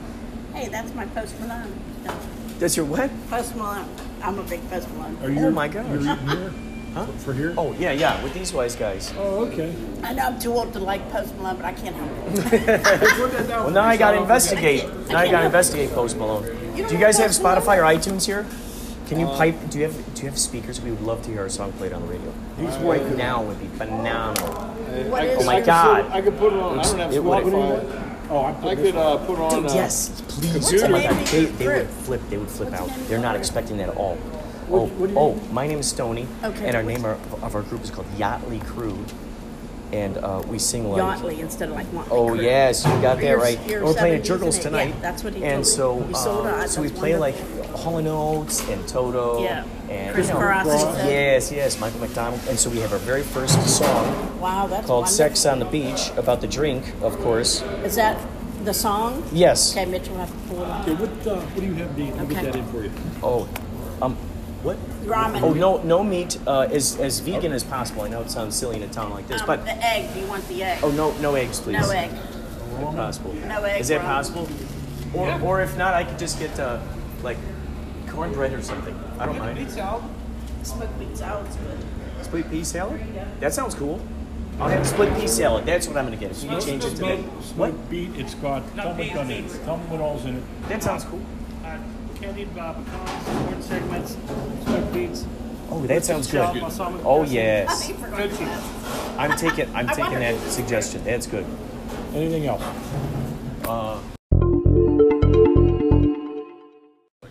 I: Hey, that's my Post Malone. Tony.
B: That's your what?
I: Post Malone. I'm a big Post Malone.
J: Are you?
B: Oh my gosh.
J: You're eating here?
B: Huh?
J: For here?
B: Oh yeah, yeah. With these wise guys.
J: Oh, okay.
I: I know I'm too old to like Post Malone, but I can't help it.
B: Well, now I got to investigate. Now I got to investigate Post Malone.
I: You
B: Do you guys have Spotify or iTunes here? Can you uh, pipe? Do you have Do you have speakers? We would love to hear our song played on the radio. These right now would be phenomenal.
I: What is
B: Oh my
E: I
B: God.
E: put- I could put it on. I don't have Spotify.
J: Oh, I
E: I
J: put
E: could
J: this.
E: uh, put on.
B: Dude,
E: uh,
B: yes, please.
I: What's the
B: Oh my
I: name
B: God, they, they would flip. They would flip
I: What's
B: out. They're not expecting that at all.
J: What-
B: oh,
J: what do you-
B: oh, my name is Stony,
I: Okay,
B: and our name of, of our group is called Yachtly Crew, and uh, we sing like.
I: Yachtly instead of like Motley
B: Oh
I: Crue.
B: yes, you got that
I: You're-
B: right.
I: you're
B: We're playing at
I: 70s,
B: Jurgles tonight.
I: Yeah, that's what he
B: And
I: told me.
B: so,
I: You sold
B: uh, so we
I: That's
B: play like
I: wonderful.
B: Hall and Oates and Toto.
I: Yeah.
B: And
I: Chris
B: you know,
I: Carrasco.
B: Yes, yes, Michael McDonald. And so we have our very first song
I: Wow, that's
B: called
I: wonderful.
B: "Sex on the Beach" about the drink, of course.
I: Is that the song?
B: Yes.
I: Okay, Mitchell, will have to pull it
J: Okay, what, uh, what do you have, Dean? I'll
I: Okay.
J: get that in for you.
B: Oh, um, what?
I: Ramen.
B: Oh no, no meat. Uh, as as vegan as possible. I know it sounds silly in a town like this,
I: Um,
B: but
I: the egg. Do you want the egg?
B: oh no, no eggs, please.
I: no egg.
B: If possible.
I: No egg
B: Is that
I: ramen.
B: possible? Or or if not, I could just get uh, like cornbread or something. I don't mind.
I: salad. Smoked meat salad's good.
B: Split pea salad? That sounds cool. I'll have split pea salad. That's what I'm gonna get. If you can change it to that. What?
J: Smoked beet, it's got, tell me what in it. Tell me what all's in it.
B: That sounds cool.
K: Uh, candied uh, pecans, corn segments, smoked beets.
B: Oh, that sounds
K: Shell,
B: good. Oh yes.
I: I forgot
K: Good cheese.
I: that.
B: I'm taking I'm taking that suggestion. That's good.
J: Anything else?
L: like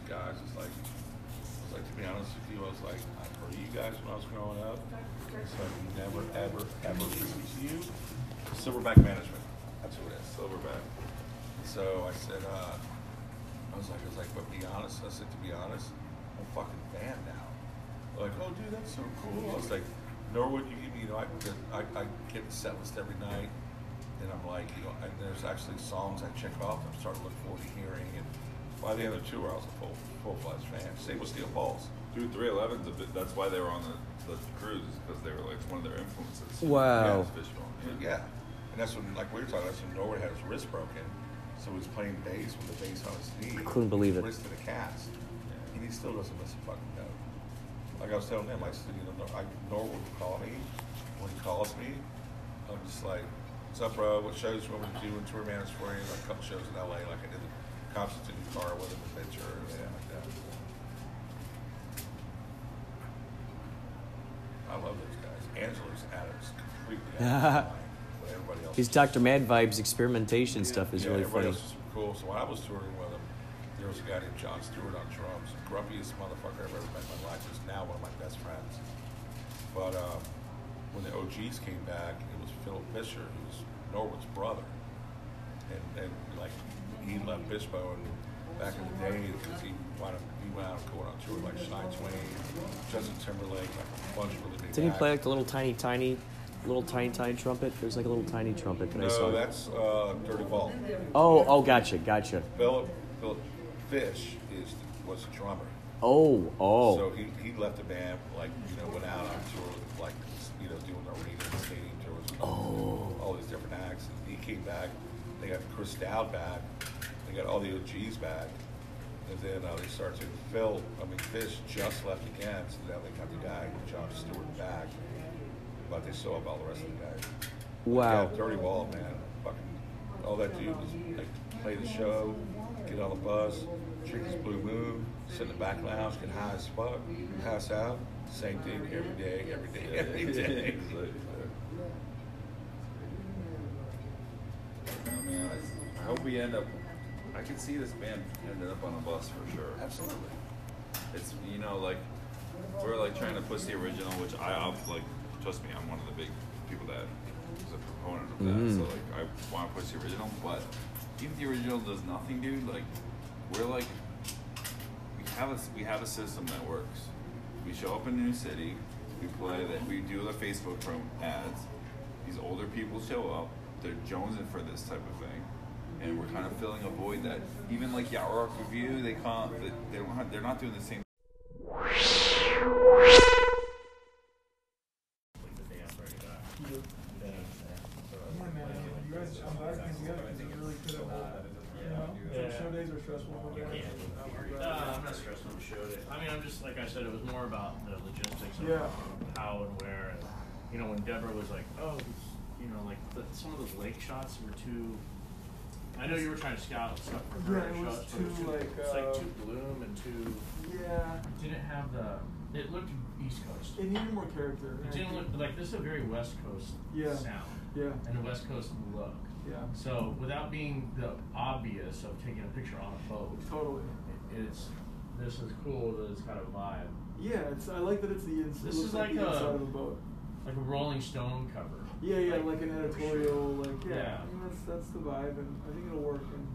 L: guys, it's like, it's like to be honest with you, I was like, I heard you guys when I was growing up, so I never, ever, ever listen to you. Silverback Management, that's who it is, Silverback. So I said, uh, I was like, I was like, but be honest. I said, to be honest, I'm a fucking fan now. They're like, oh, dude, that's so cool. I was like, Norwood, you give me, you know, I, I, I get the set list every night, and I'm like, you know, and there's actually songs I check off. I'm starting to look forward to hearing, and by the end of the tour, I was a full, full fledged fan. Same with Steel Balls.
M: Dude, 311's a bit, that's why they were on the, the cruise, because they were like one of their influences.
B: Wow.
M: Yeah,
L: Yeah, and that's when, like we were talking, that's when Norwood had his wrist broken, so he was playing bass with the bass on his knee.
B: I couldn't believe it.
L: Wrist in a cast, and he still doesn't miss a fucking note. Like I was telling him, I said, you know, I, Norwood would call me when he calls me. I'm just like, "What's up, bro? What shows you want me to do?" And tour manage for you, like a couple shows in LA, like I did the Constantine car with him, Adventure, and everything like that. I love those guys. Angela's Adams completely out of line with everybody else.
B: His Dr. Mad Vibes experimentation stuff is
L: Yeah,
B: really funny.
L: else was cool. So when I was touring with him, there was a guy named John Steward on drums. Grumpiest motherfucker I've ever met in my life. Is now one of my best friends. But uh, when the OGs came back, it was Philip Fisher, who was Norwood's brother, and, and like he left Fishbone back in the day because he wound up, he went out going on tour like Shania Twain, Justin Timberlake, like a bunch of really big.
B: Didn't he play like the little tiny, tiny, little tiny, tiny trumpet? There's like a little tiny trumpet that I saw.
L: No, that's uh, Dirty Walt.
B: Oh, oh, gotcha, gotcha.
L: Philip, Philip Fish is was a drummer.
B: Oh, oh.
L: So he, he left the band, like, you know, went out on tour, with, like, you know, doing arena and stadium tours with
B: Oh.
L: all these different acts. And he came back, they got Chris Dowd back, they got all the OGs back, and then uh, they started to Phil, I mean, Fish just left again, so now they got the guy, John Steward, back, but they still have all the rest of the guys.
B: Wow.
L: Yeah, Dirty Walt, man, fucking all that dude was like play the show, get on the bus, drink his blue moon, sit in the back lounge, get high as fuck, pass out. Same thing every day, every day, every day.
M: I oh, mean, I, I hope we end up. I can see this band ending up on a bus for sure.
L: Absolutely.
M: It's you know like we're like trying to push the original, which I I'll, like. Trust me, I'm one of the big people that is a proponent of that.
A: Mm.
M: So like I want to push the original, but even if the original does nothing, dude, like we're like we have a we have a system that works. We show up in a new city, we play that we do the Facebook pro ads. These older people show up, they're jonesing for this type of thing. And we're kind of filling a void that even like Rock Review, they can't, they don't have, they're not doing the same.
D: Yeah, man. You guys, I'm glad because you guys I think you really could have. You know,
K: Yeah.
D: Show days are stressful. but
K: You
D: yeah.
K: can't.
D: I'm
K: No. I'm not stressed on the show day. I mean, I'm just like I said, it was more about the logistics of
D: Yeah.
K: how and where. And, you know, when Deborah was like, "Oh, you know, like the, some of those lake shots were too." I know you were trying to scout stuff for her
D: Yeah, it was
K: shots, but it was
D: too,
K: too
D: like,
K: it's like
D: uh,
K: too bloom and too.
D: Yeah.
K: Didn't have the. It looked East Coast.
D: It needed more character.
K: It didn't look like this is a very West Coast
D: Yeah.
K: sound.
D: Yeah.
K: And a West Coast look.
D: Yeah.
K: So without being the obvious of taking a picture on a boat.
D: Totally.
K: it's this is cool that it's got a vibe.
D: Yeah, it's. I like that it's the. Ins- it
K: This
D: looks
K: is like
D: the
K: a
D: inside of a boat.
K: like a Rolling Stone cover.
D: Yeah, yeah, like, an editorial, like yeah.
K: Yeah.
D: I mean, that's that's the vibe, and I think it'll work. And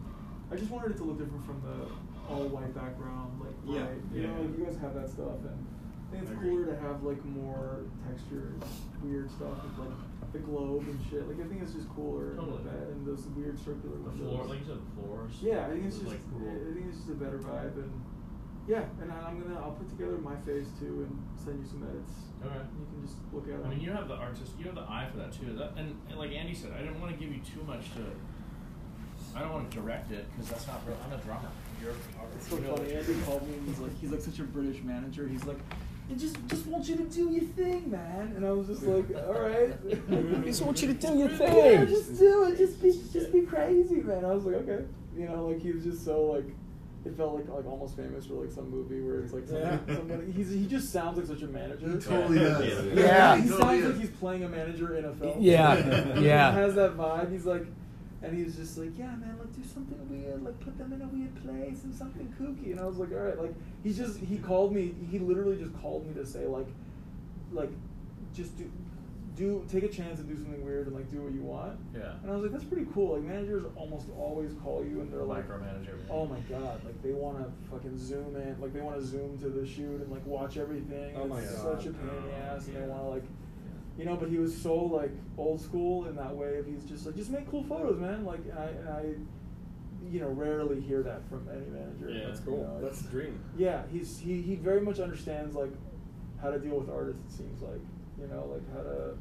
D: I just wanted it to look different from the all white background, like
H: Yeah.
D: right. You
K: Yeah.
D: know, like you guys have that stuff, and I think it's
K: I agree.
D: cooler to have like more textures, weird stuff with like the globe and shit. Like I think it's just cooler
K: Totally.
D: and, that, and those weird circular
K: The
D: windows.
K: floor, like you said, the floors.
D: Yeah, I think it's just
K: like cool.
D: I think it's just a better vibe, and yeah, and I- I'm gonna I'll put together my phase too and send you some edits.
K: Okay.
D: You can just look at
K: it.
D: I
K: mean, you have the artist, you have the eye for that too. That, and, and like Andy said, I didn't want to give you too much to. I don't want to direct it because that's not real. I'm a drummer. You're a photographer.
D: It's so funny. Andy called me and he's like, he's like such a British manager. He's like, I just just want you to do your thing, man. And I was just like, all right.
B: I just want you to do your
D: Yeah,
B: thing.
D: just do it. Just be just be crazy, man. I was like, okay. You know, like he was just so like. It felt like like almost famous for like some movie where it's like somebody,
H: Yeah.
D: somebody he's he just sounds like such a manager.
H: He totally
K: Yeah.
H: does.
K: Yeah.
B: Yeah.
D: he
H: He
D: sounds
H: totally
D: like he's playing a manager in a film.
B: Yeah,
D: he
B: yeah.
D: has that vibe. He's like, and he was just like, yeah, man, like do something weird, like put them in a weird place and something kooky. And I was like, all right, like he's just he called me. He literally just called me to say like, like, just do. Do take a chance and do something weird and like do what you want.
K: Yeah.
D: And I was like, that's pretty cool. Like managers almost always call you and they're like,
K: Micromanager everything.
D: Oh my god! Like they want to fucking zoom in, like they want to zoom to the shoot and like watch everything.
H: Oh my
D: it's
H: God.
D: such a pain in the ass, and they
K: Yeah.
D: want to like, you know. But he was so like old school in that way. Of he's just like, just make cool photos, man. Like, and I, and I, you know, rarely hear that from any manager.
K: Yeah.
H: That's
D: You
H: cool.
D: know,
H: That's the dream.
D: Yeah, he's he he very much understands like how to deal with artists. It seems like you know, like how to.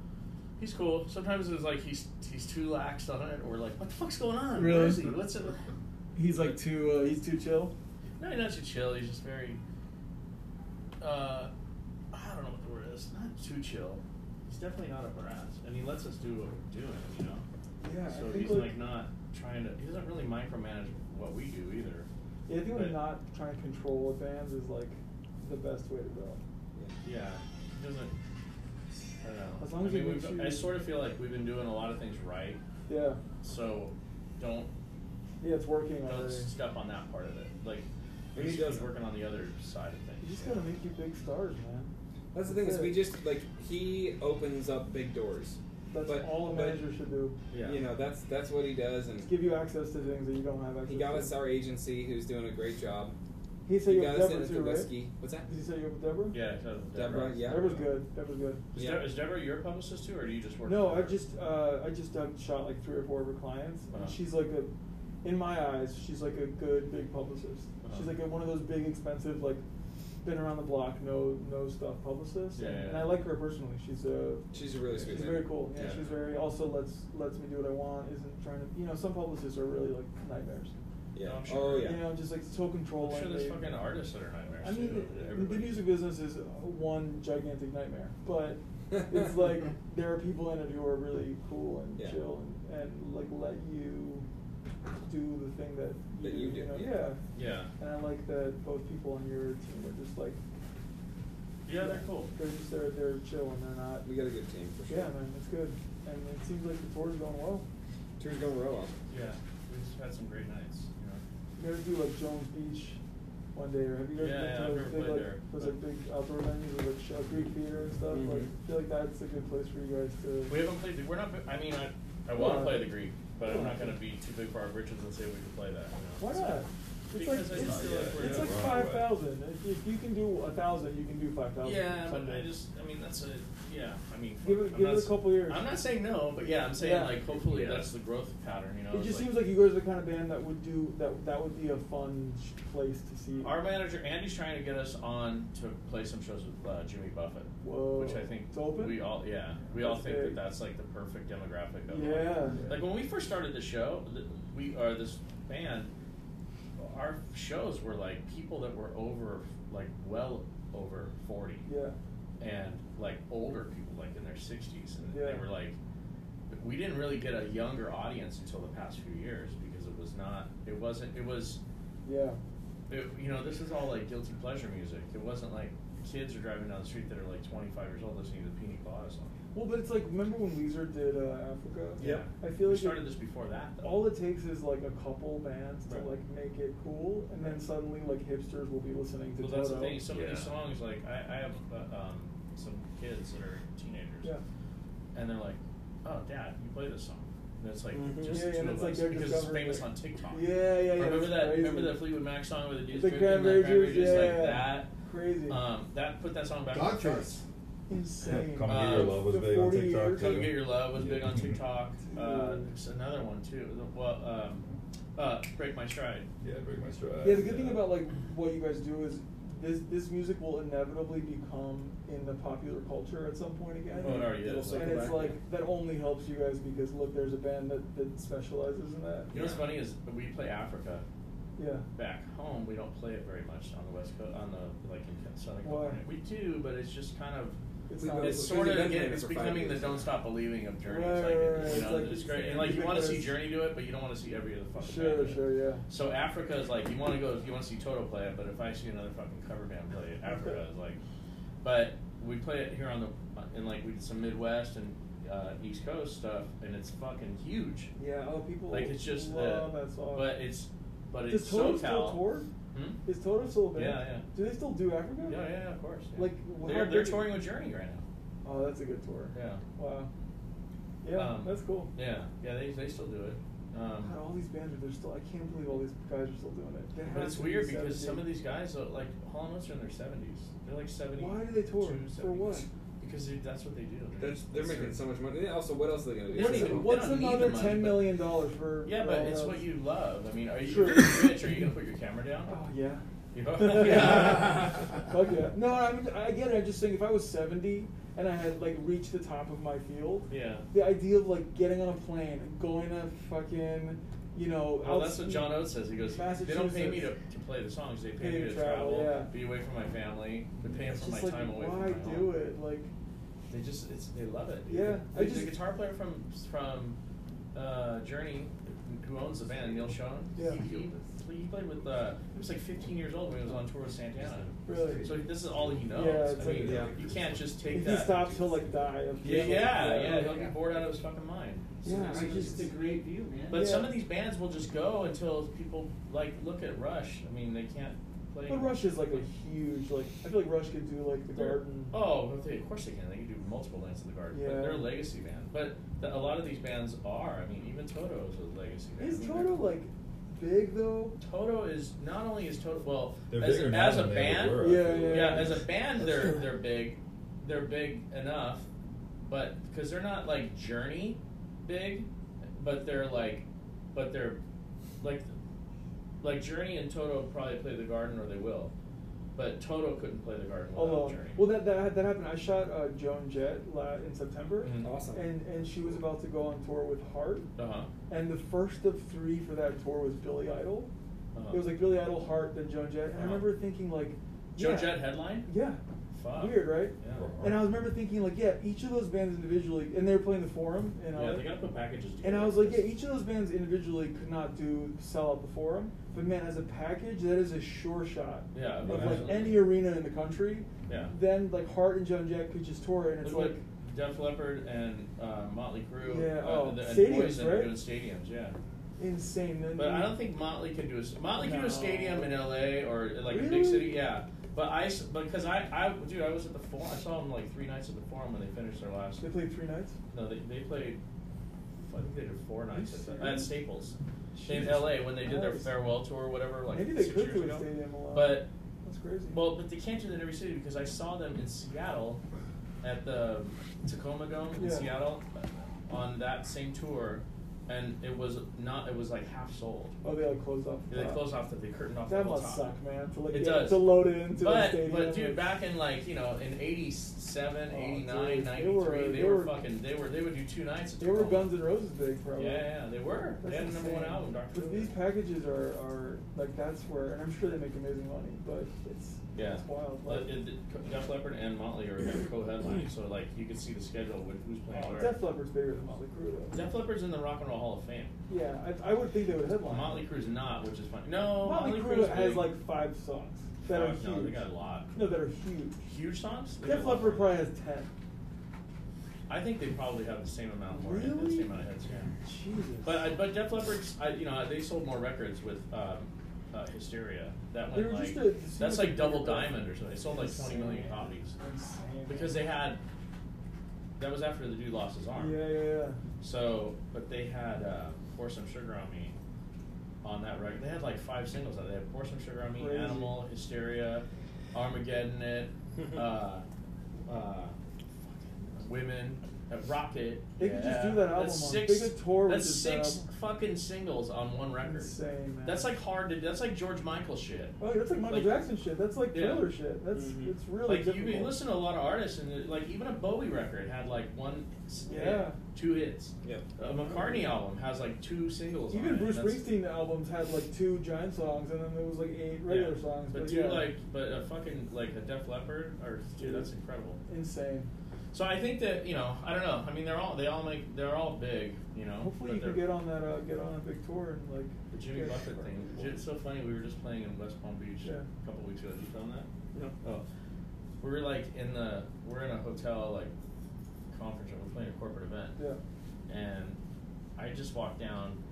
K: He's cool. Sometimes it's like he's he's too lax on it, or like, what the fuck's going on?
D: Really?
K: Where is he? What's it?
D: He's like too. Uh, he's too chill.
K: No, he's not too chill. He's just very. Uh, I don't know what the word is. Not too chill. He's definitely not a brass, and he lets us do what we're doing. You know.
D: Yeah,
K: So he's
D: like-
K: like not trying to. He doesn't really micromanage what we do either.
D: Yeah, I think
K: But-
D: not trying to control bands is like the best way to go.
K: Yeah, he doesn't. I don't know.
D: As long
K: I
D: as
K: mean, we've-
D: you-
K: I sort of feel like we've been doing a lot of things right.
D: Yeah.
K: So, don't
D: Yeah, it's working
K: don't
D: already.
K: step on that part of it. Like,
H: And
K: we
H: he does-
K: working on the other side of things.
D: You just gotta make you big stars, man.
H: That's the thing is
D: it.
H: we just like he opens up big doors.
D: That's
H: But-
D: all a
H: but,
D: should do.
K: Yeah.
H: You know that's that's what he does, and
D: Just give you access to things that you don't have access.
H: he got
D: to.
H: us our agency, who's doing a great job.
D: He set
H: he
D: you
H: got us into
D: too, right?
H: whiskey. What's that?
D: Did he say you up with Deborah?
K: Yeah, so
H: Deborah, yeah.
D: Deborah's good. Deborah's good.
K: Is,
H: Yeah.
K: Deborah, is Deborah your publicist too, or do you just work?
D: No,
K: with
D: I just uh, I just uh, shot like three or four of her clients,
K: Uh-huh.
D: and she's like a, in my eyes, she's like a good big publicist.
K: Uh-huh.
D: She's like a, one of those big, expensive, like, been around the block, no no stuff publicist.
K: Yeah,
D: and,
K: yeah.
D: and I like her personally. She's a
H: She's a really sweet
D: She's
H: lady.
D: very cool. Yeah,
H: Yeah.
D: she's very also lets lets me do what I want. Isn't trying to you know some publicists are really like nightmares.
H: Yeah.
K: No, I'm oh, sure.
H: Oh yeah.
D: You know, just like so controlling.
K: I'm sure there's
D: they-
K: fucking artists that are nightmares.
D: I mean,
K: too.
D: the, the music business is one gigantic nightmare, but it's like there are people in it who are really cool and
H: Yeah.
D: chill and, and like let you do the thing that
N: That you do,
D: know,
N: yeah.
D: yeah.
K: Yeah.
D: And I like that both people on your team are just like.
K: Yeah, they're cool.
D: They're just they're they're chill and they're not.
N: We got a good team for sure.
D: Yeah, man, it's good, and it seems like the tour's going well.
N: Tour's going real well.
K: Yeah, we've had some great nights. You know.
D: You gotta do like Jones Beach one day, or have you guys
K: Yeah,
D: been
K: yeah,
D: to
K: I've
D: those big like
K: there,
D: those like big outdoor venues with like Sh- Greek theater and stuff? Like,
K: Mhm.
D: I feel like that's a good place for you guys to.
K: We haven't played. The, we're not. I mean, I, I want to
D: on.
K: play the Greek, but I'm not going to be too big for our britches and say we can play that. You know?
D: Why not? It's like
K: Because I
D: it's,
K: like we're
D: it's like
K: it the wrong
D: five
K: way.
D: thousand. If, if you can do a thousand, you can do five thousand.
K: Yeah, but I just, I mean, that's a, yeah, I mean,
D: Give it-
K: I'm
D: give
K: not
D: it a
K: s-
D: couple years.
K: I'm not saying no, but yeah, I'm saying
D: Yeah.
K: like hopefully
D: Yeah.
K: that's the growth pattern, you know.
D: It just
K: like-
D: seems like you guys are the kind of band that would do that. That would be a fun sh- place to see.
K: Our manager Andy's trying to get us on to play some shows with uh, Jimmy Buffett,
D: Whoa.
K: which I think
D: It's open?
K: we all yeah we all think
D: big.
K: that that's like the perfect demographic of
D: Yeah.
K: like, like when we first started the show, th- we are this band. Our shows were like people that were over like well over forty.
D: Yeah.
K: And like older people like in their 60s and
D: Yeah.
K: they were like we didn't really get a younger audience until the past few years because it was not it wasn't it was
D: Yeah.
K: it, you know this is all like guilty pleasure music it wasn't like kids are driving down the street that are like 25 years old listening to the Pina Colada song
D: Well, but it's like remember when Weezer did uh, Africa?
K: Yeah.
D: I feel like
K: We
D: like
K: started
D: it-
K: this before that, though.
D: All it takes is like a couple bands to like make it cool, and then suddenly like hipsters will be listening to
K: well that's the
D: Toto.
K: thing some of these songs like I, I have uh, um, some kids that are teenagers
D: Yeah.
K: and they're like oh dad you play this song and it's like
D: Mhm.
K: just
D: Yeah,
K: the
D: yeah,
K: two of
D: it's like
K: us
D: they're
K: because it's famous
D: it.
K: on TikTok.
D: Yeah, yeah, yeah,
K: Remember
D: it's
K: that?
D: crazy.
K: Remember that Fleetwood Mac song with the dudes
D: The
K: drinking
D: cranberry
K: that cranberry
D: juice,
K: juice
D: yeah.
K: like that?
D: Crazy.
K: Um, that put that song back.
D: Dog
K: on the charts.
D: Insane.
O: Come Get Your Love was big on TikTok.
D: years.
K: Come. Get Your Love was big on TikTok. Uh, there's another one too. The- Well, um, uh, Break My Stride.
O: Yeah, Break My Stride.
D: Yeah, the good thing about like what you guys do is this this music will inevitably become in the popular culture at some point again.
K: Oh, it already is.
D: And it's like that only helps you guys because look, there's a band that, that specializes in that.
K: You know what's funny is we play Africa.
D: Yeah.
K: Back home, we don't play it very much on the west coast, on the like in Southern
D: Why?
K: We do, but it's just kind of.
D: It's
K: It's, sort of again, it's becoming the don't stop believing of Journey.
D: Right,
K: like,
D: right,
K: you know,
D: It's like
K: it's great. And like you want to see. Journey do it, but you don't want to see every other fucking
D: Sure,
K: band
D: sure, yeah.
K: So Africa is like you want to go, you want to see Toto play it, but if I see another fucking cover band play it, Africa is like. But we play it here on the in like we did some Midwest and uh, East Coast stuff, and it's fucking huge.
D: Yeah, oh, people
K: Like it's just
D: love
K: the,
D: that song.
K: but it's but
D: Does
K: it's
D: Toto
K: SoCal.
D: still tour?
K: Hmm?
D: Is Toto still a band?
K: Yeah, yeah.
D: Do they still do Africa?
K: Yeah, yeah, of course. yeah.
D: Like
K: they're, they're touring with Journey right now.
D: Oh, that's a good tour.
K: Yeah.
D: Wow. Yeah,
K: Um,
D: that's cool.
K: Yeah, yeah, they, they still do it. Um,
D: God, all these bands are they're still. I can't believe all these guys are still doing it. They
K: but it's weird because
D: 70.
K: some of these guys, are, like Hall and Oates, are in their seventies. They're like seventy.
D: Why do they tour? For what?
K: Because that's what they do.
N: That's, they're making so much money. Also, what else are they gonna do?
K: They don't even-
D: What's
K: they don't need
D: another
K: the money,
D: ten dollars for?
K: Yeah, but it's what you love. I mean, are you
D: Sure.
K: you're rich? Are you gonna put your camera down?
D: Oh yeah. Yeah. Fuck yeah. No, I mean, I'm just saying, if I was 70 and I had like reached the top of my field,
K: Yeah.
D: the idea of like getting on a plane and going to fucking, you know,
K: Well,
D: outs-
K: that's what John Oates says. He goes, they don't pay me to, to play the songs. They pay,
D: Pay
K: me
D: to
K: to
D: travel,
K: travel,
D: yeah.
K: be away from my family. They're paying
D: It's
K: for my
D: like,
K: time away
D: why
K: from my
D: do
K: home.
D: it? Like,
K: They just, it's, they love it. dude.
D: Yeah,
K: The,
D: I
K: the guitar player from from uh, Journey, who owns the band, Neal Schon.
D: Yeah.
K: He, he, he played with. Uh, he was like 15 years old when he was on tour with Santana.
D: Really?
K: So this is all he knows.
D: Yeah, it's
K: I mean,
D: like- yeah.
K: you can't just take
D: if
K: that.
D: he stops, he'll like die. Of
K: Yeah, yeah,
D: yeah,
K: yeah. He'll get bored out of his fucking mind.
D: Yeah,
K: So
D: I
K: it's
D: just-
K: a
P: great view, man.
K: But
D: Yeah.
K: some of these bands will just go until people like look at Rush. I mean, they can't play.
D: But Rush is like a huge like. I feel like Rush could do like the
K: They're-
D: Garden.
K: Oh, of they- of course they can. They can do multiple nights in the Garden.
D: Yeah.
K: But they're a legacy band. But the, a lot of these bands are. I mean, even Toto is a legacy band.
D: Is
K: I mean,
D: Toto like big though?
K: Toto is not only is Toto well
O: They're
K: as,
O: bigger
K: a, as a
O: than they ever
K: band.
O: were, I
D: Yeah, yeah, yeah.
K: As a band, they're they're big. They're big enough, but because they're not like Journey big, but they're like, but they're like, like Journey and Toto probably play the Garden or they will, but Toto couldn't play the Garden without
D: Although,
K: Journey.
D: well, that, that that happened. I shot uh, Joan Jett la- in September,
K: Mhm.
N: Awesome.
D: and and she was about to go on tour with Heart,
K: Uh huh.
D: and the first of three for that tour was Billy Idol.
K: Uh-huh.
D: It was like Billy Idol, Heart, then Joan Jett, and I
K: Uh-huh.
D: remember thinking like,
K: Joan
D: yeah,
K: Jett headline.
D: yeah,
K: fuck.
D: Weird, right?
K: Yeah.
D: And I was remember thinking like, yeah, each of those bands individually, and they were playing the Forum, and
K: Yeah,
D: I,
K: they gotta put packages
D: And I was like, yeah, each of those bands individually could not do sell out the Forum, but man, as a package, that is a sure shot.
K: Yeah,
D: of like any arena in the country.
K: Yeah.
D: Then like Heart and Joan Jett could just tour, and it's
K: Look
D: like.
K: Def Leppard and uh, Motley Crue.
D: Yeah,
K: uh,
D: oh,
K: the- and
D: stadiums,
K: Poison
D: right?
K: stadiums, yeah.
D: Insane. Then
K: But I don't think Motley can do a Motley can do a stadium in LA or like a big city, yeah. But I, because I, I, dude, I was at the forum. I saw them like three nights at the forum when they finished their last.
D: They played three nights.
K: No, they, they played. I think they did four nights at, the, at? Staples in LA when they did their farewell tour or whatever. Like
D: Maybe they could do a
K: ago.
D: stadium a lot.
K: But
D: That's crazy.
K: well, but they can't do that in every city because I saw them in Seattle at the Tacoma Dome in
D: Yeah.
K: Seattle on that same tour, and it was not. It was like half sold.
D: Oh, they like closed off. the
K: They closed off the they curtained off
D: That
K: the whole
D: must
K: top.
D: suck, man. To like
K: it does
D: to load it into the
K: but,
D: stadium,
K: But dude, back in like you know in 87,
D: Oh,
K: 89,
D: dude,
K: 93,
D: they were-
K: they,
D: they
K: were,
D: were-
K: fucking. They were they would do two nights. At
D: They were Guns N' Roses big, probably.
K: Yeah, yeah, they were. They
D: That's
K: had a number one album, Dr.
D: But these packages are, are like that's where, and I'm sure they make amazing money, but it's
K: Yeah,
D: it's wild. Like,
K: it, it, Def Leppard and Motley are co-headlining, so like you can see the schedule with who's playing
D: oh,
K: where.
D: Def Leppard's bigger than Motley Crue, though.
K: Def Leppard's in the Rock and Roll Hall of Fame.
D: Yeah, I, I would think they would headline.
K: Motley Crue's not, which is funny. No,
D: Motley,
K: Motley,
D: Crue has
K: big.
D: like five songs that are
K: Five?
D: huge.
K: No, they got a lot.
D: No, that are huge.
K: Huge songs. They
D: Def Leppard probably has ten.
K: I think they probably have the same amount more.
D: Really?
K: The same amount of hits. Yeah.
D: Jesus.
K: But I, but Def Leppard's, I, you know, they sold more records with um, uh, Hysteria. That went like
D: just a-
K: that's like double diamond or something. They sold like twenty million copies because they had. That was after the dude lost his arm.
D: Yeah, yeah, yeah.
K: So, but they had uh, "Pour Some Sugar on Me" on that record. They had like five singles. out. They had "Pour Some Sugar on Me,"
D: Crazy.
K: "Animal," "Hysteria," "Armageddon," it, uh, uh, fucking "Women," uh, "Rocket."
D: They could just do that album
K: That's
D: on-
K: six.
D: they could tour
K: That's
D: just that
K: six
D: album.
K: fucking singles on one record.
D: Insane, man.
K: That's like hard to. That's like George Michael shit.
D: Oh, that's like Michael Jackson shit. That's like
K: Yeah.
D: thriller shit. That's
K: Mhm.
D: it's really
K: like you,
D: difficult.
K: you listen to a lot of artists and it- like even a Bowie record had like one s- hit,
D: Yeah.
K: two hits.
N: Yeah.
K: A McCartney album has like two singles.
D: Even
K: it.
D: Bruce
K: That's-
D: Springsteen albums had like two giant songs, and then there was like eight regular
K: yeah.
D: songs.
K: But,
D: But,
K: dude,
D: yeah,
K: like, but a fucking like a Def Leppard or dude, that's incredible.
D: insane.
K: So I think that you know, I don't know. I mean, they're all they all make they're all big, you know.
D: Hopefully, you can get on that uh, get on a big tour and like
K: the Jimmy Buffett thing. It's so funny. We were just playing in West Palm Beach
D: Yeah.
K: a couple weeks ago. Did you film that?
N: No.
K: Oh, we were like in the we're in a hotel like conference room. We're playing a corporate event.
D: Yeah.
K: And I just walked down,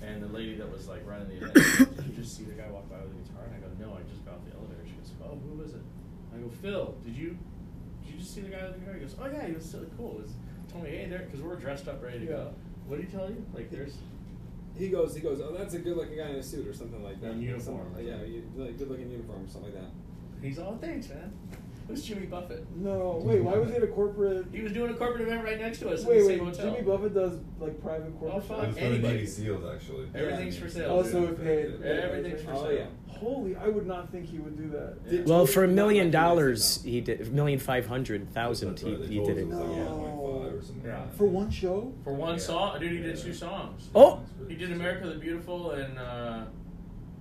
K: and the lady that was like running the event, she did you just see the guy walk by with a guitar? And I go, no, I just got off the elevator. She goes, oh, who was it? I go, Phil. Did you you just see the guy with the car?" He goes, oh yeah, he was so cool. He was, told me, hey, there, because we're dressed up, ready to
N: Yeah.
K: go. What did he tell you? Like, there's
N: He goes, he goes, oh, that's a good-looking guy in a suit or something like that.
K: In uniform.
N: Yeah, you, like good-looking uniform or something like that.
K: He's all thanks, man. Who's Jimmy Buffett?
D: No, wait. Why was he at a corporate?
K: He was doing a corporate event right next to us
D: Wait,
K: in the
D: wait.
K: same hotel.
D: Jimmy Buffett does like private corporate.
K: Oh,
D: stuff?
K: fuck.
O: Was for the
K: Anybody.
O: Navy SEAls, actually.
K: Everything's for sale.
D: Oh,
K: dude.
D: so it paid.
K: Everything's for
N: Oh,
K: sale.
N: yeah.
D: Holy, I would not think he would do that.
N: Did
B: Well, for a million dollars, he did a million five hundred thousand. He, he did it.
O: was like
D: No.
O: 1.5 or something
K: Yeah.
D: For one show?
K: For one
O: Yeah.
K: song, dude, he did
O: Yeah.
K: two songs.
B: Oh,
K: He did America the Beautiful and uh,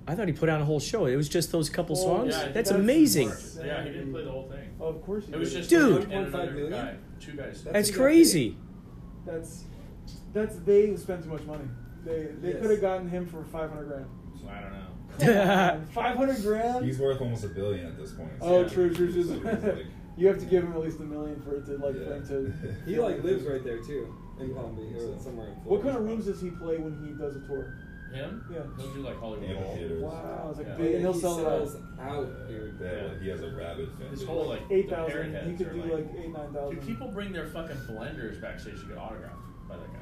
B: I thought he put on a whole show. It was just those couple
D: Oh,
B: songs.
K: yeah,
B: That's
D: that's
B: amazing.
K: yeah, he didn't play the whole thing.
D: Oh, of course he
K: It was
D: did.
K: just
B: Dude.
K: him and
N: 1.5
K: another
N: million?
K: guy, two guys.
D: That's
B: That's crazy.
D: That's that's they spent too much money. They they
N: Yes.
D: could have gotten him for five hundred grand.
K: I don't know.
D: Five hundred grand.
O: He's worth almost a billion at this point.
D: oh,
O: so-
D: true, true, true.
O: so he's like-
D: you have to give him at least a million for it to like
O: Yeah.
D: for him to.
N: He like lives right there too, in Palm Beach or somewhere in Florida.
D: What kind of rooms does he play when he does a tour?
K: Him?
D: Yeah.
K: He'll do like Hollywood Bowl.
O: Amphitheaters.
D: Wow, it's like
K: Yeah.
D: big, and he'll
N: he
D: sell it
N: sells
D: out.
N: out, dude.
O: They like, he has a rabid fan.
K: His whole like
D: Eight
K: the
D: thousand.
K: parrot
D: He could do like eight nine thousand.
K: Dude, people bring their fucking blenders backstage to get autographed by that guy.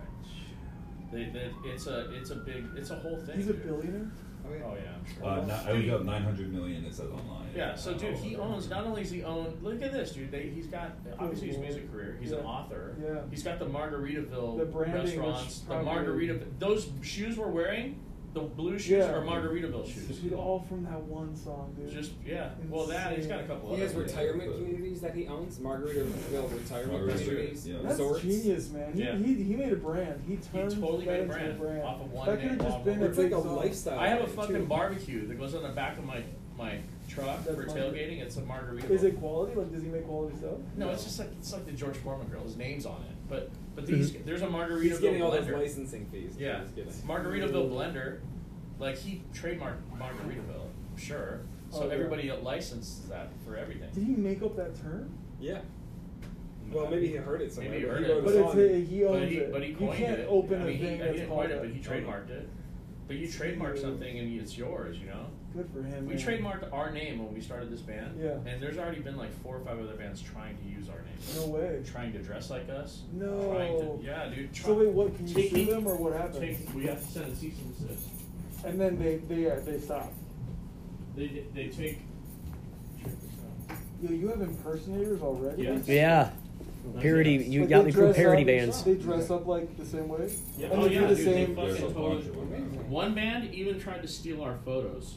K: They, they, it's a, it's a big, it's a whole thing.
D: He's a
K: dude.
D: billionaire.
N: Oh, yeah.
K: Oh yeah, I'm sure.
O: Uh, not, I looked up 900 million. It says online.
K: Yeah, so dude, he owns. Not only is he own. Look at this, dude. They, he's got obviously his music career. He's an author.
D: Yeah.
K: He's got the Margaritaville
D: The branding was
K: restaurants. The
D: probably-
K: Margarita. Those shoes we're wearing, the blue shoes
D: Yeah.
K: are Margaritaville shoes.
D: Dude, all from that one song, dude.
K: Just yeah. Well, that he's got a couple.
N: He has
K: other
N: retirement communities that he owns. Margaritaville retirement
O: Margarita,
N: communities,
O: yeah.
D: That's
N: resorts.
D: genius, man. He,
K: Yeah.
D: he, he made a brand. He turned
K: totally
D: that
K: made a
D: into
K: brand off of one
D: That could have just
K: Bob
D: been
K: Marley.
N: It's like a
D: song.
N: lifestyle.
K: I have a fucking
N: too.
K: barbecue that goes on the back of my my truck
D: That's
K: for tailgating. It's a Margaritaville.
D: Is it quality? Like, does he make quality stuff?
K: No, it's just like it's like the George Foreman grill. His name's on it. But but these there's a Margaritaville
N: He's getting all those licensing fees.
K: Yeah,
N: He's getting.
K: Margaritaville blender. Like he trademarked Margaritaville, sure. So
D: Oh, yeah.
K: everybody licenses that for everything.
D: Did he make up that term?
N: Yeah. Well, maybe he heard it somewhere.
K: Maybe he
N: but
K: heard
N: he
K: it.
D: But it's a, he owns
K: but he,
D: it.
K: but he
D: you can't
K: it.
D: open
K: I
D: a
K: mean,
D: thing
K: he, he
D: that's
K: didn't
D: called
K: coin it, but he trademarked it. But you trademark something and it's yours, you know.
D: Good for him.
K: We
D: man.
K: trademarked our name when we started this band.
D: Yeah.
K: And there's already been like four or five other bands trying to use our name.
D: No way.
K: Trying to dress like us.
D: No.
K: Trying to, yeah, dude.
D: So wait, what? Can you sue them or what happens?
K: take- we have to send a cease and desist.
D: And then they they uh, they stop.
K: They they take.
D: Yo, you have impersonators already?
K: Yes.
B: Yeah. Parody. You
D: But
B: got
D: they
B: me crew
D: dress
B: parody
D: up-
B: bands.
D: They dress up like the same way.
K: Yeah.
D: And
K: oh
D: they
K: yeah,
D: do the
K: dude,
D: same.
K: they fucking totally. One band even tried to steal our photos.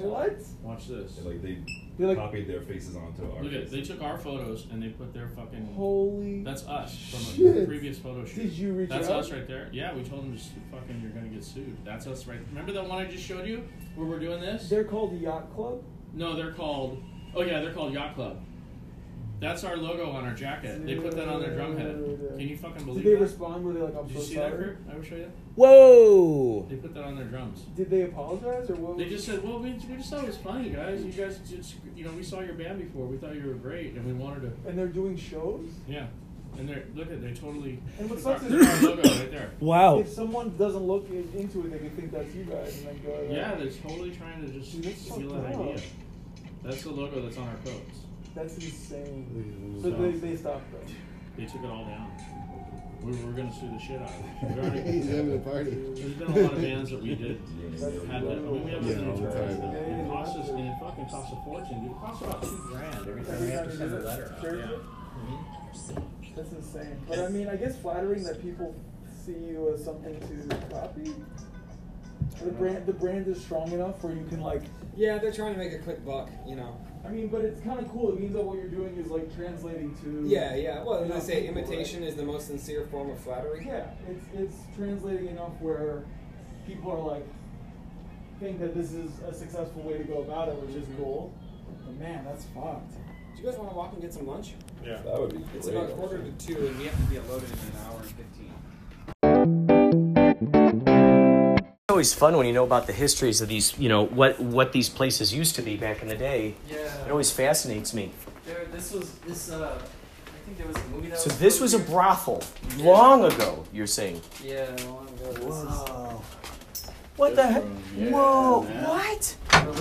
D: What?
K: Watch this.
O: Like they
D: They like-
O: copied their faces onto our.
K: Look at
O: faces.
K: they took our photos and they put their fucking.
D: Holy.
K: That's us from a
D: shit.
K: previous photo shoot.
D: Did you reach
K: That's
D: out?
K: us right there. Yeah, we told them just fucking you're gonna get sued. That's us right. Remember that one I just showed you where we're doing this?
D: They're called the Yacht Club.
K: No, they're called. Oh yeah, they're called Yacht Club. That's our logo on our jacket. They put that on their drum head. Can you fucking believe
D: Did they
K: that?
D: respond? Were they like, I'm
K: Did
D: so
K: you see
D: sorry?
K: that, Kurt? I will show you.
B: Whoa.
K: They put that on their drums.
D: Did they apologize or what?
K: They just said, "Well, we, we just thought it was funny, guys. You guys just, you know, we saw your band before. We thought you were great, and we wanted to."
D: And they're doing shows.
K: Yeah, and they're look at they totally.
D: And what
K: took our,
D: sucks
K: took
D: is
K: our logo right there.
B: Wow.
D: If someone doesn't look i- into it, they can think that's you guys, and then go.
K: Yeah, they're totally trying to just
D: Dude, that's
K: steal
D: fucked
K: that
D: up.
K: idea. That's the logo that's on our coats.
D: That's insane. So
K: So-
D: they, they stopped though.
K: They took it all down. We were gonna sue the shit out of it. We already-
P: He's having a party.
K: There's been a lot of bands that we did. Had to, I mean, we have
P: Yeah,
K: to
P: all the time.
K: It costs us, and it fucking costs a fortune, dude. It costs about two grand every time we have to send a letter out.
D: Sure.
K: Yeah.
D: That's insane. But I mean, I guess flattering that people see you as something to copy. The brand, the brand is strong enough where you can like.
N: Yeah, they're trying to make a quick buck, you know.
D: I mean, but it's kind of cool. It means that what you're doing is like translating to.
N: Yeah, yeah. Well, they
D: enough
N: say
D: people, right?
N: imitation is the most sincere form of flattery.
D: Yeah, it's it's translating enough where people are like think that this is a successful way to go about it, which is mm-hmm. cool. But man, that's fucked.
N: Do you guys want to walk and get some lunch?
K: Yeah.
O: That would be
N: It's
O: great,
N: about quarter to two, and we have to be unloaded in an hour and fifteen.
B: It's always fun when you know about the histories of these, you know, what what these places used to be back in the day.
Q: Yeah.
B: It always fascinates me.
Q: There, this was this. Uh, I think there was a movie that
B: So
Q: was.
B: this was a brothel long ago. You're saying?
Q: Yeah, long ago. This
B: Whoa. What the heck? Whoa! What?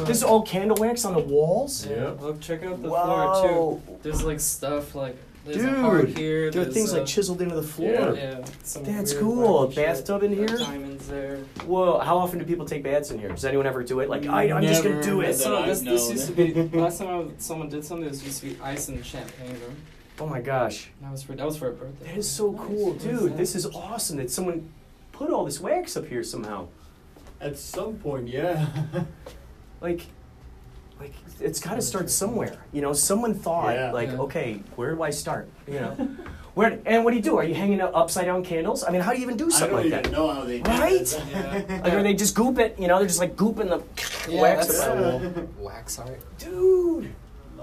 B: This is all candle wax on the walls.
Q: is, yeah. Look, check out the
B: Whoa.
Q: floor too. There's like stuff like there's
B: Dude,
Q: here.
B: there are
Q: there's,
B: things
Q: uh,
B: like chiseled into the floor.
Q: Yeah, yeah. some
B: That's
Q: weird
B: cool. A
Q: shit.
B: bathtub in
Q: Got
B: here.
Q: Diamonds there.
B: Whoa! How often do people take baths in here? Does anyone ever do it? Like, I, I'm just gonna do it.
Q: So this, this used to be last time I was, someone did something. This used to be ice and champagne room.
B: Oh my gosh.
Q: That was for that was for a birthday.
B: That is so cool, dude. This is awesome that someone put all this wax up here somehow.
R: At some point, yeah.
B: Like, like it's got to start somewhere. You know, someone thought,
R: Yeah.
B: like,
R: Yeah.
B: okay, where do I start? You know, where and what do you do? Are you hanging up upside down candles? I mean, how do you even do
R: I
B: something
R: don't
B: like
R: even
B: that?
R: know how they do
B: Right?
R: it.
B: Like, or they just goop it? You know, they're just like gooping the
Q: Yeah,
B: wax
Q: that's
B: up on the wall.
Q: wax art.
B: Dude.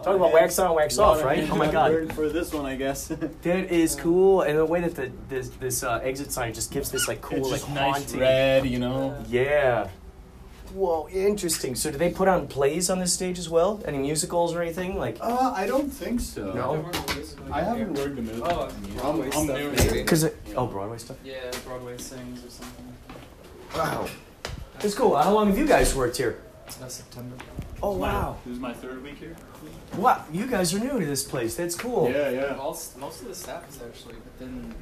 B: Talking about wax on, wax off, right? Oh my god.
R: For this one, I guess.
B: That is cool, and the way that the this this uh, exit sign just gives this like cool
R: It's
B: like
R: just nice
B: haunting
R: red, you know.
B: Yeah. Whoa, interesting. So, do they put on plays on this stage as well? Any musicals or anything? Like,
R: Uh, I don't think so.
B: No?
R: I haven't worked a music.
Q: Oh,
R: I'm,
Q: Broadway
R: I'm
Q: stuff,
R: new.
Q: maybe.
B: because oh, Broadway stuff.
Q: Yeah, Broadway sings or something.
B: Wow, it's cool. How long have you guys worked here?
Q: That's September.
B: Oh wow,
R: This is my third week here.
B: wow, you guys are new to this place. That's cool.
R: Yeah, yeah.
Q: All, most of the staff is actually within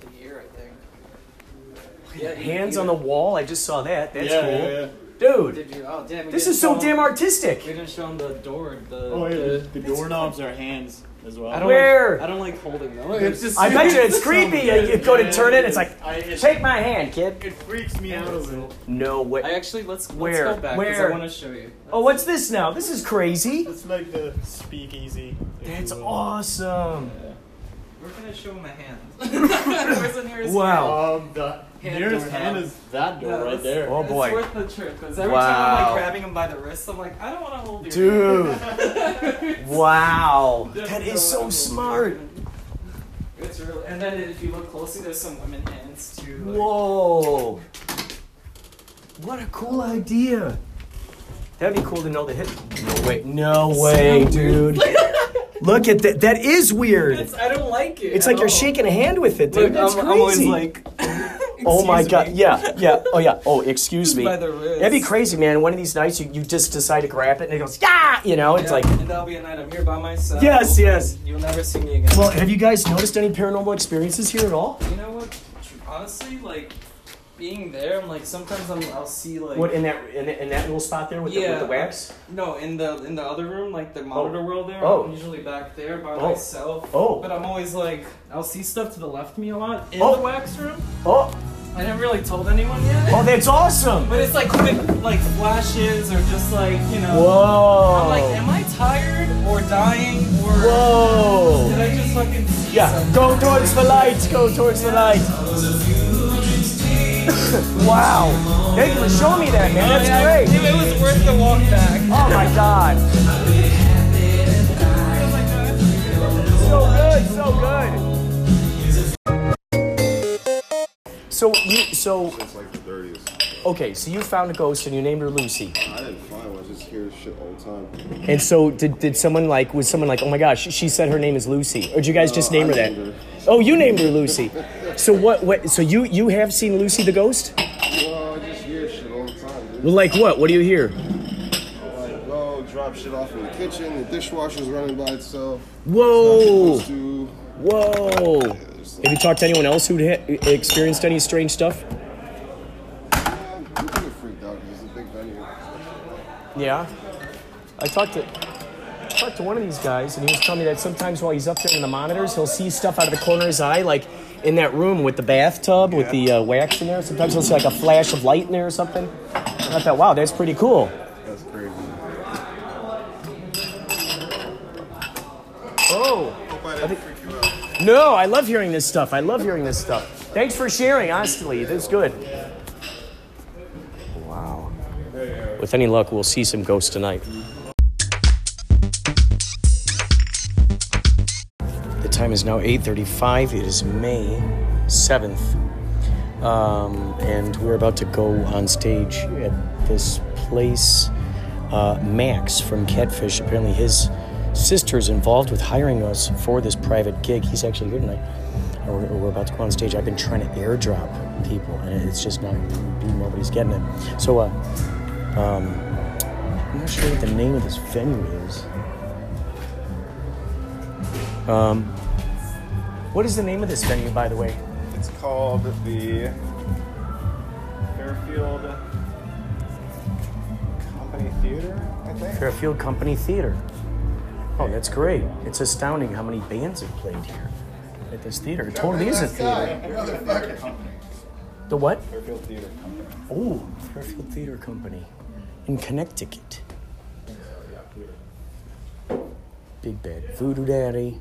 Q: the year, I think. Yeah,
B: Hands
Q: you-
B: on the wall. I just saw that. That's
R: Yeah,
B: cool,
R: yeah, yeah.
B: Dude.
Q: Did you? Oh, damn. we
B: This
Q: didn't
B: is so
Q: show
B: damn
Q: them-
B: artistic.
Q: We didn't show them the door. The,
R: Oh, yeah.
Q: the,
R: The, the doorknobs are hands as well.
Q: I don't
B: Where?
Q: Like, I don't like holding them. It's just
B: I bet you it's creepy. You, you go to turn it, it's like,
R: I, it,
B: take my hand, kid.
R: it freaks me out a little.
B: No way.
Q: I actually let's
B: Where?
Q: let's go back because
B: Where?
Q: I want to show you.
B: Oh, what's this now? This is crazy.
R: It's like the speakeasy. if
B: That's
R: you will.
B: awesome.
Q: Where can I show him a hand? Where's the nearest
B: Wow.
R: Um, the
Q: hand?
R: nearest
Q: doorknob?
R: hand is that door
Q: Yeah,
R: right
Q: that's-
R: there.
B: Oh, boy.
Q: It's worth the trip because every time I'm
B: Wow.
Q: like grabbing him by the wrist, I'm like, I don't want to hold your
B: Dude.
Q: hand.
B: Wow.
Q: Doesn't
B: That
Q: know
B: is so smart.
Q: It's really, and then if you look closely, there's some women hands too. Like,
B: Whoa. What a cool idea. That'd be cool to know the hit. No way. No way, dude. Look at that. That is weird.
Q: It's, I don't like it.
B: It's
Q: at
B: like you're
Q: all.
B: shaking a hand with it, dude.
Q: Look,
B: That's
Q: I'm,
B: crazy.
Q: I'm always like,
B: oh my
Q: excuse
B: god.
Q: me.
B: Yeah, yeah. Oh yeah. Oh, excuse me.
Q: By the wrist.
B: That'd be crazy, man. One of these nights, you, you just decide to grab it, and it goes, yeah. You know, it's
Q: Yeah,
B: like.
Q: and that'll be a night I'm here by myself.
B: Yes, yes.
Q: You'll never see me again.
B: Well, have you guys noticed any paranormal experiences here at all?
Q: You know what? Honestly, like being there, I'm like sometimes I'm I'll see like
B: What in that in, in that little spot there with, the, with the wax?
Q: No, in the in the other room, like the oh. monitor world there.
B: Oh.
Q: I'm usually back there by
B: Oh.
Q: myself.
B: Oh.
Q: But I'm always like I'll see stuff to the left of me a lot in
B: Oh.
Q: the wax room.
B: Oh.
Q: I never really told anyone yet.
B: Oh, that's awesome.
Q: But it's like quick like flashes or just like, you know
B: Whoa.
Q: I'm like, am I tired or dying or
B: Whoa.
Q: did I just fucking see
B: Yeah,
Q: something?
B: go towards the light. Go towards the light. wow. Thank you for showing me that, man. That's
Q: Yeah,
B: great.
Q: It was worth the walk back.
B: Oh my god. So you so
P: Since like the 30s.
B: okay, so you found a ghost and you named her Lucy.
P: I didn't find one. I just hear shit all the time.
B: And so did, did someone like was someone like, oh my gosh, she said her name is Lucy, or did you guys just
P: No,
B: name her
P: I
B: that?
P: named her.
B: Oh, you named her Lucy. So what? What? So you you have seen Lucy the ghost?
P: Well, I just hear shit all the time, dude.
B: Well, like what? What do you hear?
P: Like, drop shit off in the kitchen. The dishwasher's running by itself.
B: Whoa!
P: It's supposed to.
B: Whoa! Have you talked to anyone else who experienced any strange stuff?
P: I'm getting freaked out because it's a big venue.
B: Yeah. I talked to I talked to one of these guys, and he was telling me that sometimes while he's up there in the monitors, he'll see stuff out of the corner of his eye, like in that room with the bathtub with the uh, wax in there. Sometimes he'll see like a flash of light in there or something. I thought, wow, that's pretty cool.
P: That's crazy.
B: Oh. No, I love hearing this stuff. I love hearing this stuff. Thanks for sharing, honestly. That's good. Wow. With any luck, we'll see some ghosts tonight. The time is now 8:35. It is May 7th. Um, and we're about to go on stage at this place. Uh, Max from Catfish, apparently his sister's involved with hiring us for this private gig. He's actually here tonight. We're, we're about to go on stage. I've been trying to airdrop people, and it's just not, being nobody's getting it. So, uh, um, I'm not sure what the name of this venue is. Um, what is the name of this venue, by the way?
P: It's called the Fairfield Company Theater, I think.
B: Fairfield Company Theater. Oh, that's great. It's astounding how many bands have played here at this theater. It totally is a theater. The what?
P: Fairfield Theater Company.
B: Oh, Fairfield Theater Company in Connecticut. Big Bad Voodoo Daddy.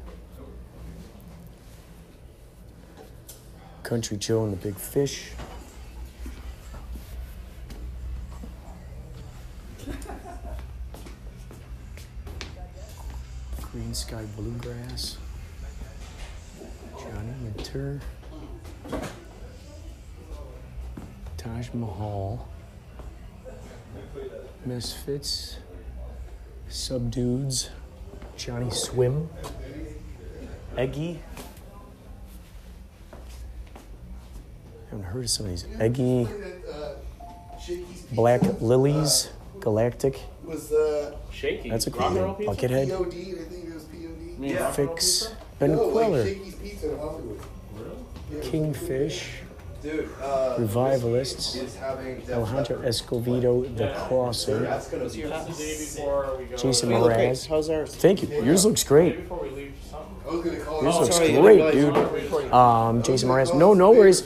B: Country Joe and the Big Fish. Greensky Bluegrass. Johnny Winter. Taj Mahal. Misfits. Subdudes. Johnny Swim. Eggy. I haven't heard of some of these. Eggy. Black Lillies. Galactic.
S: Was uh,
R: Shaky.
B: That's a cool name. Buckethead. Yeah. Fix. Ben
S: no,
B: Kweller.
S: Shakey's Pizza in Hollywood. Yeah.
B: Kingfish.
S: Dude, uh,
B: Revivalists.
S: is having Def
B: Alejandro Escovedo. The Crossing.
S: That's gonna be
R: the day before we go.
B: Jason
S: Hey, look,
B: Mraz.
S: how's ours?
B: Thank you. Yours looks great.
R: Before we leave something.
S: I was gonna call
B: Yours looks great, dude. Um, Jason Mraz. No, no worries.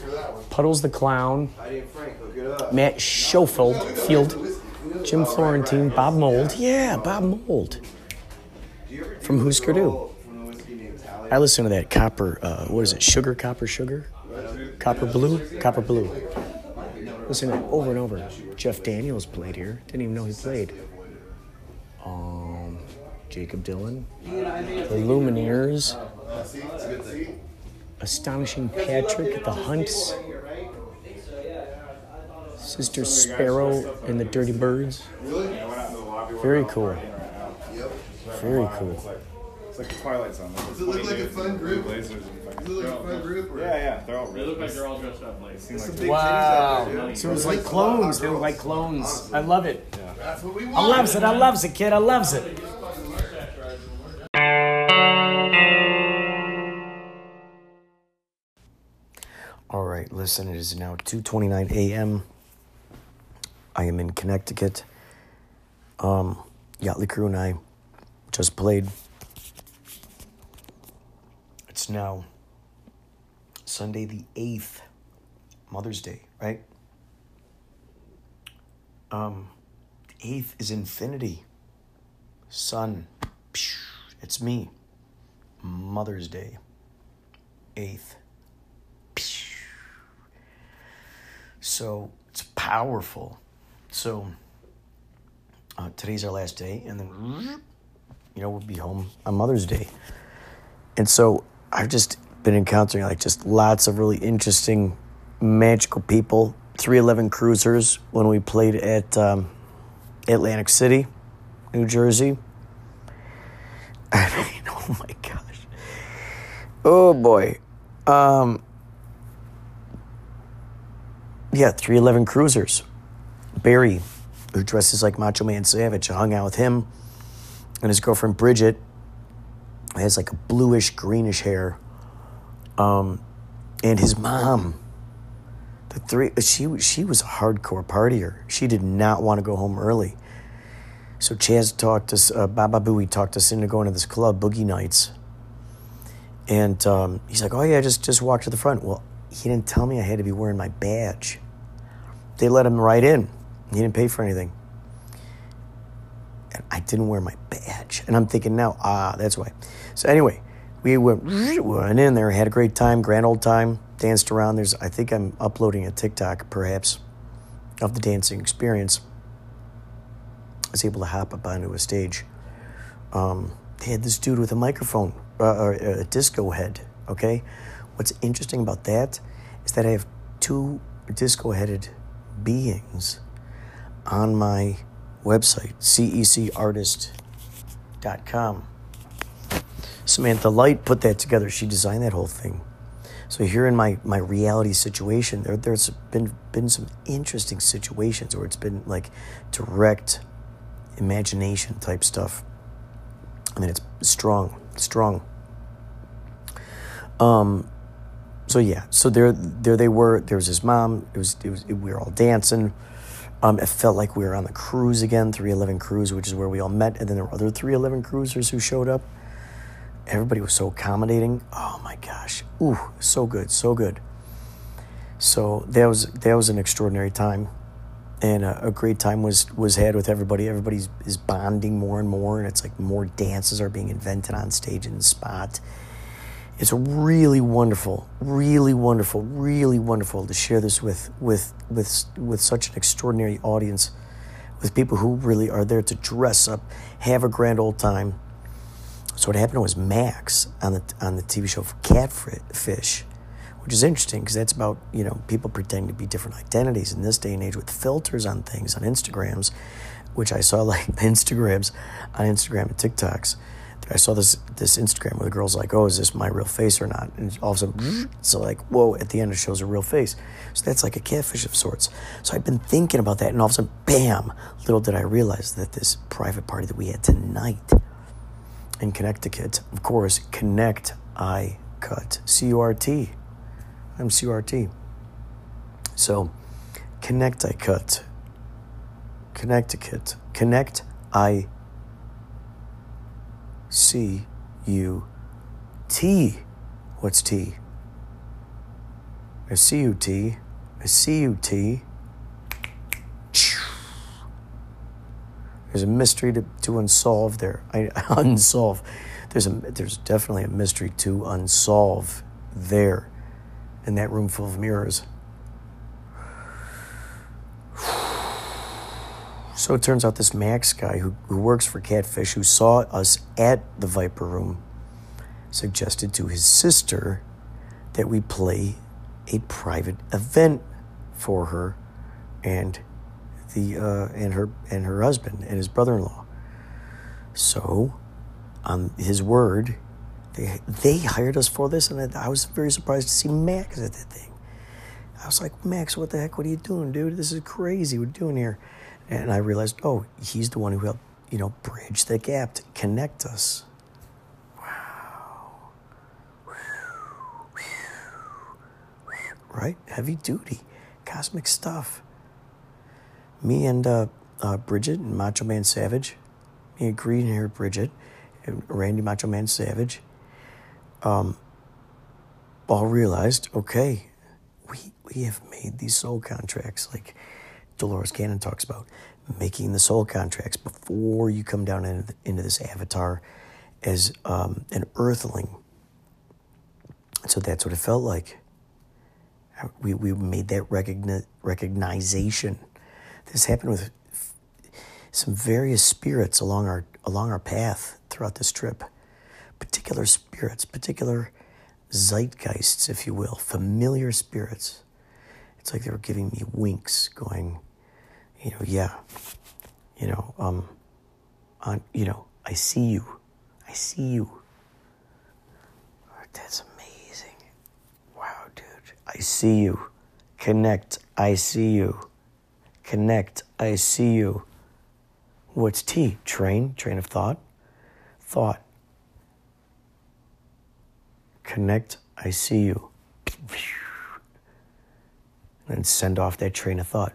B: Puddles the Clown.
S: I didn't Frank, look it up.
B: Matt Schofield. Field. Jim Florentine. Bob Mould. Yeah, Bob
S: Mould.
B: From Husker Du. I listen to that copper. Uh, what is it? Sugar, copper, sugar, copper blue, copper blue. Listen to that over and over. Jeff Daniels played here. Didn't even know he played. Um, Jakob Dylan, the Lumineers, Astonishing Patrick, the Hunts, Sister Sparrow, and the Dirty Birds. Very cool. Very cool.
T: It's like the Twilight Zone. Like
P: Does it look like a fun group?
T: Blazers and fucking-
P: Does it look like a fun group? or-
T: Yeah, yeah, they're all.
K: They look like they're all dressed up like.
T: Seem like
B: Wow. So it was like clones. They were like clones. I love it.
P: That's what we
B: I
P: want.
B: loves it. I loves it, kid. I loves it. All right, listen. It is now 2:29 a.m. I am in Connecticut. Um, Yachtly Crew and I just played. It's now Sunday the 8th, Mother's Day, right? Um, 8th is infinity. Sun. It's me. Mother's Day. 8th. So it's powerful. So uh, today's our last day, and then you know we'll be home on Mother's Day. And so I've just been encountering like just lots of really interesting, magical people. 311 cruisers when we played at um, Atlantic City, New Jersey. I mean, oh my gosh. Oh boy. Um, yeah, 311 cruisers. Barry, who dresses like Macho Man Savage, I hung out with him and his girlfriend Bridget has like a bluish greenish hair. Um, and his mom, the three, she she was a hardcore partier. She did not want to go home early. So Chaz talked us, uh, Baba Booey talked us into going to this club, Boogie Nights. And um, he's like, "Oh yeah, just just walk to the front." Well, he didn't tell me I had to be wearing my badge. They let him right in. He didn't pay for anything. And I didn't wear my badge. And I'm thinking now, ah, that's why. So anyway, we went, went in there, had a great time, grand old time, danced around. There's, I think I'm uploading a TikTok, perhaps, of the dancing experience. I was able to hop up onto a stage. Um, they had this dude with a microphone, uh, or a disco head. Okay, what's interesting about that is that I have two disco-headed beings on my website, cecartist.com. Samantha Light put that together. She designed that whole thing. So here in my, my reality situation, there, there's been been some interesting situations where it's been like direct imagination type stuff. I mean, it's strong, strong. Um, so yeah, so there, there they were. There was his mom. It was, it was. we were all dancing. Um, it felt like we were on the cruise again, 311 cruise, which is where we all met. And then there were other 311 cruisers who showed up. Everybody was so accommodating. Oh my gosh, ooh, so good, so good. So that was that was an extraordinary time, and a, a great time was was had with everybody. Everybody's is bonding more and more, and it's like more dances are being invented on stage the spot. It's really wonderful, really wonderful, really wonderful to share this with with with with such an extraordinary audience, with people who really are there to dress up, have a grand old time. So what happened was Max on the on the TV show Catfish, which is interesting because that's about you know people pretending to be different identities in this day and age with filters on things on Instagrams, which I saw like Instagrams on Instagram and TikToks. I saw this this Instagram where the girl's like, "Oh, is this my real face or not?" And all of a sudden, so like, whoa! At the end, it shows a real face. So that's like a catfish of sorts. So I've been thinking about that, and all of a sudden, bam! Little did I realize that this private party that we had tonight in Connecticut, of course, Connect I Cut C U R T. I'm C U R T. So, Connect I Cut. Connecticut. Connect I C U T. What's T? A C U T. A C U T. There's a mystery to, to unsolve there. I, unsolve. There's a there's definitely a mystery to unsolve there, in that room full of mirrors. So it turns out this Max guy who, who works for Catfish, who saw us at the Viper Room, suggested to his sister that we play a private event for her and the uh, and her and her husband and his brother-in-law. So, on his word, they they hired us for this, and I was very surprised to see Max at that thing. I was like, Max, what the heck? What are you doing, dude? This is crazy. What are you doing here? And I realized, oh, he's the one who helped, you know, bridge the gap to connect us. Wow. Right? Heavy duty, cosmic stuff. Me and uh, uh, Bridget and Macho Man Savage, me and green haired Bridget, and Randy Macho Man Savage, um, all realized, okay, we we have made these soul contracts like Dolores Cannon talks about, making the soul contracts before you come down into, the, into this avatar as um, an earthling. So that's what it felt like we, we made that recogni- recognition. This happened with some various spirits along our along our path throughout this trip. Particular spirits, particular zeitgeists, if you will, familiar spirits. It's like they were giving me winks, going, you know, yeah, you know, um, on, you know, I see you, I see you. That's amazing. Wow, dude. I see you. Connect. I see you. Connect. I see you. What's T? Train. Train of thought. Thought. Connect. I see you. And send off that train of thought.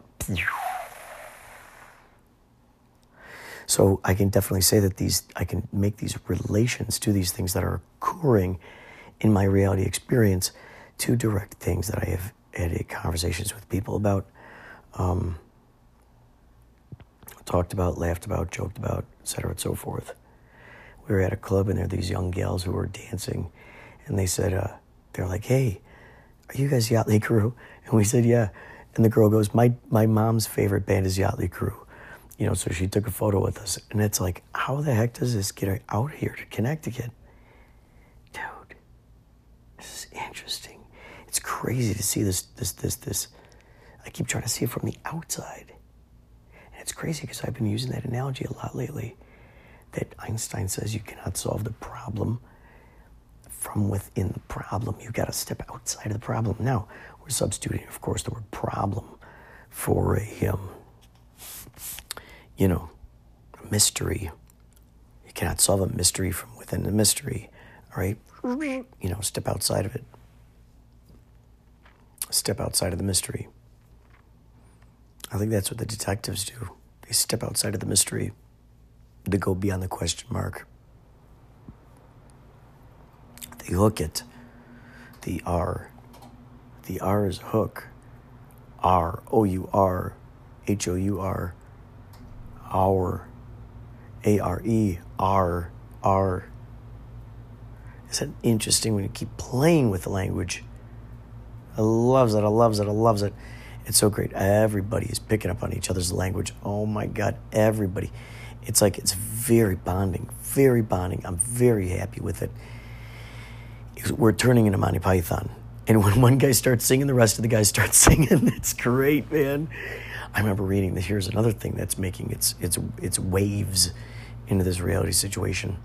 B: So I can definitely say that these I can make these relations to these things that are occurring in my reality experience to direct things that I have had conversations with people about, um, talked about, laughed about, joked about, etc., and so forth. We were at a club and there were these young gals who were dancing, and they said, uh, they're like, "Hey, are you guys Yachtly Crew?" And we said, "Yeah." And the girl goes, "My my mom's favorite band is Yachtly Crew." You know, so she took a photo with us, and it's like, how the heck does this get out here to Connecticut? Dude, this is interesting. It's crazy to see this, this, this, this. I keep trying to see it from the outside. And it's crazy because I've been using that analogy a lot lately. That Einstein says you cannot solve the problem from within the problem. You've got to step outside of the problem. Now, we're substituting, of course, the word problem for a, um, you know, a mystery. You cannot solve a mystery from within the mystery, right? You know, step outside of it. Step outside of the mystery. I think that's what the detectives do. They step outside of the mystery to go beyond the question mark. They hook it. The R. The R is hook. R. O U R. H O U R. Our. A R E. R. R. Isn't interesting when you keep playing with the language? I loves it. I loves it. I loves it. It's so great. Everybody is picking up on each other's language. Oh my God, everybody. It's like it's very bonding, very bonding. I'm very happy with it. We're turning into Monty Python. And when one guy starts singing, the rest of the guys start singing. It's great, man. I remember reading that here's another thing that's making its its its waves into this reality situation.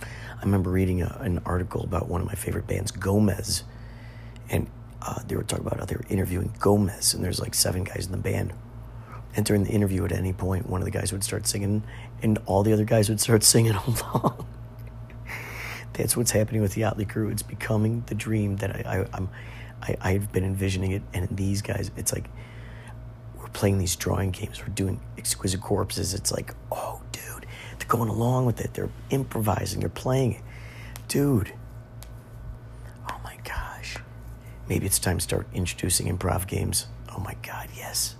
B: I remember reading a, an article about one of my favorite bands, Gomez, and uh, they were talking about how they were interviewing Gomez, and there's like seven guys in the band. And during the interview, at any point, one of the guys would start singing, and all the other guys would start singing along. That's what's happening with the Yachtly crew. It's becoming the dream that I, I, I'm, I, I've been envisioning it. And these guys, it's like playing these drawing games. We're doing exquisite corpses. It's like, oh, dude, they're going along with it. They're improvising. They're playing it, dude. Oh my gosh, maybe it's time to start introducing improv games. Oh my God, yes.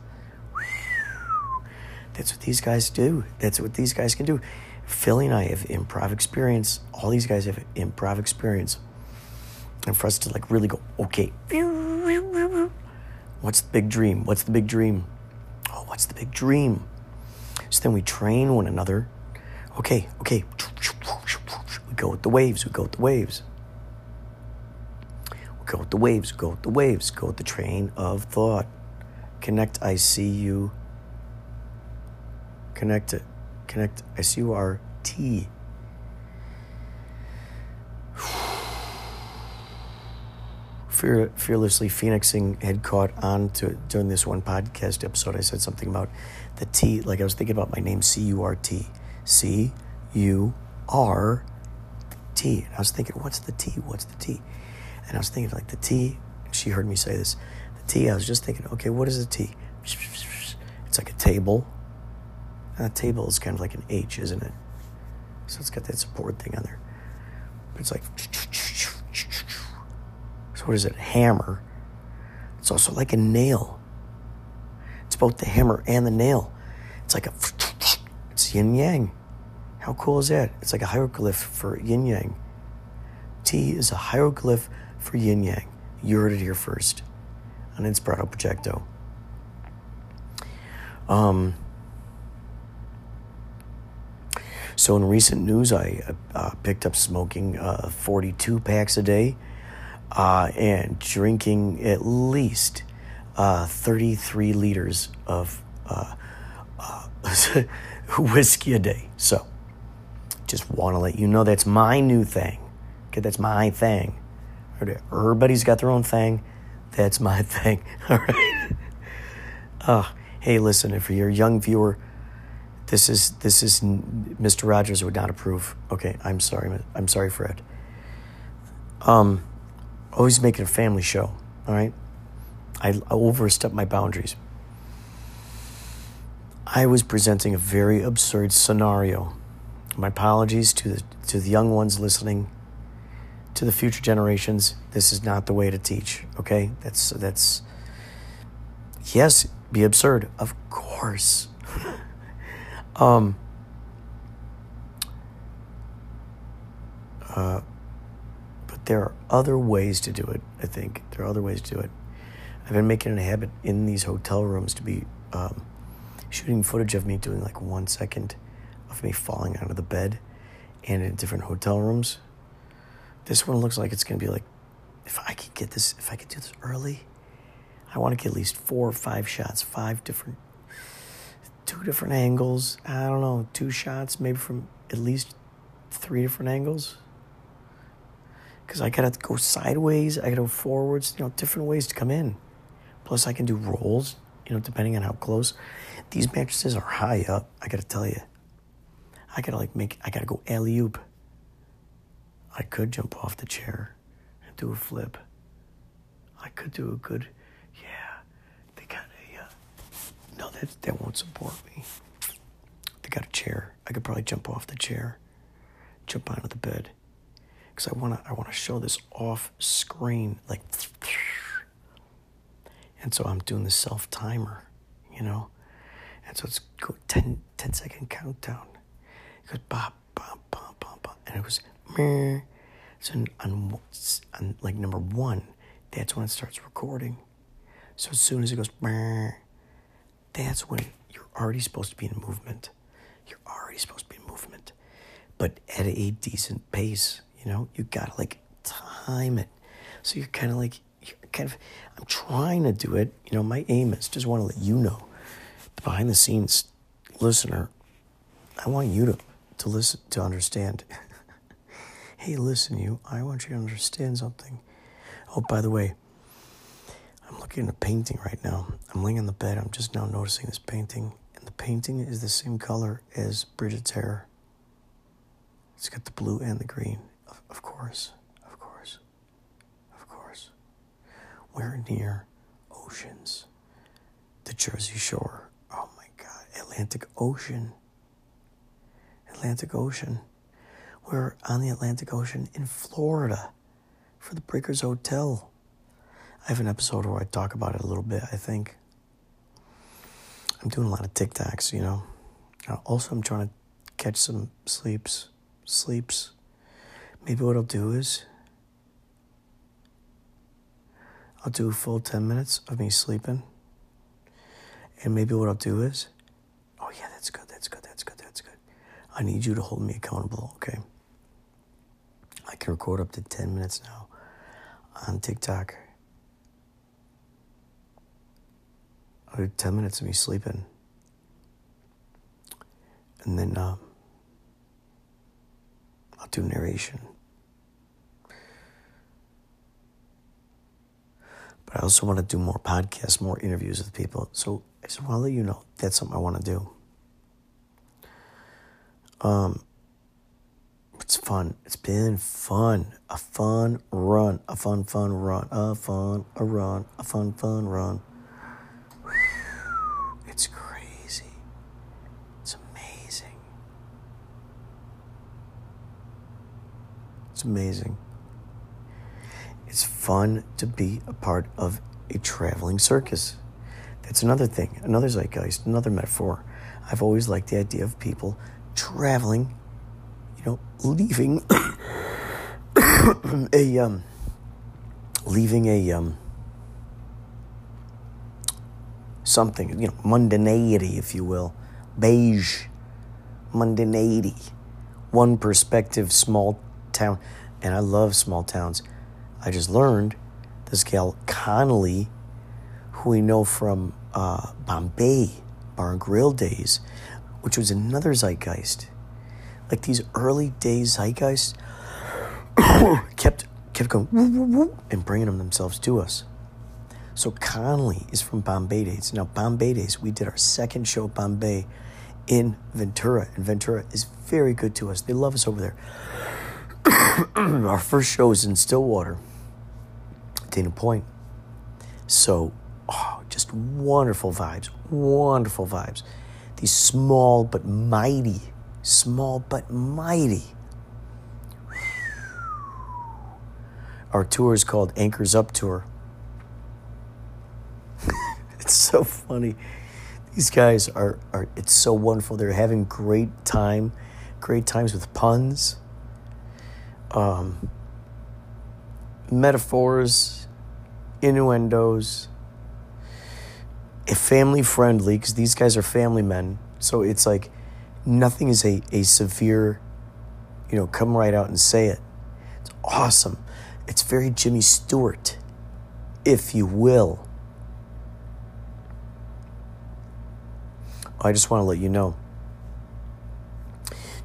B: That's what these guys do. That's what these guys can do. Philly and I have improv experience. All these guys have improv experience. And for us to like really go, okay, what's the big dream? What's the big dream? What's the big dream? So then we train one another. Okay, okay. We go with the waves. We go with the waves. We go with the waves. We go with the waves. Go with the train of thought. Connect. I see you. Connect it. Connect. I see you are T. Fear, fearlessly phoenixing had caught on to during this one podcast episode. I said something about the T, like I was thinking about my name, C U R T. C U R T. And I was thinking, what's the T? What's the T? And I was thinking, like, the T, she heard me say this. The T, I was just thinking, okay, what is a T? It's like a table. And a table is kind of like an H, isn't it? So it's got that support thing on there. But it's like, so what is it? Hammer. It's also like a nail. It's both the hammer and the nail. It's like a, it's yin yang. How cool is that? It's like a hieroglyph for yin yang. T is a hieroglyph for yin yang. You heard it here first on Inspirato Projecto. Um, so in recent news, I uh, picked up smoking uh, 42 packs a day uh, and drinking at least uh, 33 liters of uh, uh, whiskey a day. So just want to let you know that's my new thing. Okay, that's my thing. Everybody's got their own thing. That's my thing. All right. Uh, hey, listen, if you're a young viewer, this is this is Mr. Rogers would not approve. Okay, I'm sorry. I'm sorry, Fred. Um, always making a family show. All right, I, I overstepped my boundaries. I was presenting a very absurd scenario. My apologies to the to the young ones listening. To the future generations, this is not the way to teach. Okay, that's that's. Yes, be absurd, of course. um. Uh, but there are other ways to do it. I think there are other ways to do it. I've been making it a habit in these hotel rooms to be um, shooting footage of me doing like one second of me falling out of the bed and in different hotel rooms. This one looks like it's going to be like, if I could get this, if I could do this early, I want to get at least four or five shots, five different, two different angles. I don't know, two shots, maybe from at least three different angles. Because I got to go sideways, I got to go forwards, you know, different ways to come in. Plus, I can do rolls, you know, depending on how close. These mattresses are high up, I got to tell you. I gotta like make, I gotta go alley oop. I could jump off the chair and do a flip. I could do a good, yeah. They got a, uh, no, that, that won't support me. They got a chair. I could probably jump off the chair, jump onto the bed. Because I wanna, I wanna show this off screen, like, and so I'm doing the self timer, you know? And so it's go 10, 10 second countdown. It goes bop, bop, bop, bop, bop. And it was meh. So on, on, on like number one, that's when it starts recording. So as soon as it goes meh, that's when you're already supposed to be in movement. You're already supposed to be in movement. But at a decent pace, you know, you gotta like time it. So you're kind of like, you're kind of, I'm trying to do it. You know, my aim is just want to let you know, the behind the scenes listener, I want you to, to listen, to understand. hey, listen, you, I want you to understand something. Oh, by the way, I'm looking at a painting right now. I'm laying on the bed. I'm just now noticing this painting. And the painting is the same color as Bridget's hair. It's got the blue and the green. Of, course. Of course. Of course. We're near oceans. The Jersey Shore. Oh my God. Atlantic Ocean. Atlantic Ocean. We're on the Atlantic Ocean in Florida for the Breakers Hotel. I have an episode where I talk about it a little bit, I think. I'm doing a lot of TikToks, you know. Also, I'm trying to catch some sleeps. Sleeps. Maybe what I'll do is I'll do a full 10 minutes of me sleeping. And maybe what I'll do is, oh, yeah, that's good, that's good, that's good, that's good. I need you to hold me accountable, okay? I can record up to 10 minutes now on TikTok. I'll do 10 minutes of me sleeping. And then um, I'll do narration. But I also want to do more podcasts, more interviews with people. So I just want to let you know that's something I want to do. Um, it's fun. It's been fun. A fun run. A fun, fun run. A fun, a run. A fun, fun run. It's crazy. It's amazing. It's amazing. Fun to be a part of a traveling circus. That's another thing, another zeitgeist, another metaphor. I've always liked the idea of people traveling, you know, leaving a um, leaving a um, something, you know, mundanity, if you will, beige, mundanity, one perspective, small town, and I love small towns. I just learned this gal Connolly, who we know from uh, Bombay Bar and Grill days, which was another zeitgeist. Like these early days zeitgeist kept kept going and bringing them themselves to us. So Connolly is from Bombay Days. Now Bombay Days, we did our second show at Bombay in Ventura, and Ventura is very good to us. They love us over there. our first show is in Stillwater, Dana Point. So, oh, just wonderful vibes, wonderful vibes. These small but mighty, small but mighty. Our tour is called Anchors Up Tour. it's so funny. These guys are, are, it's so wonderful. They're having great time, great times with puns, um, metaphors, innuendos, a family friendly, because these guys are family men. So it's like nothing is a, a severe, you know, come right out and say it. It's awesome. It's very Jimmy Stewart, if you will. I just want to let you know.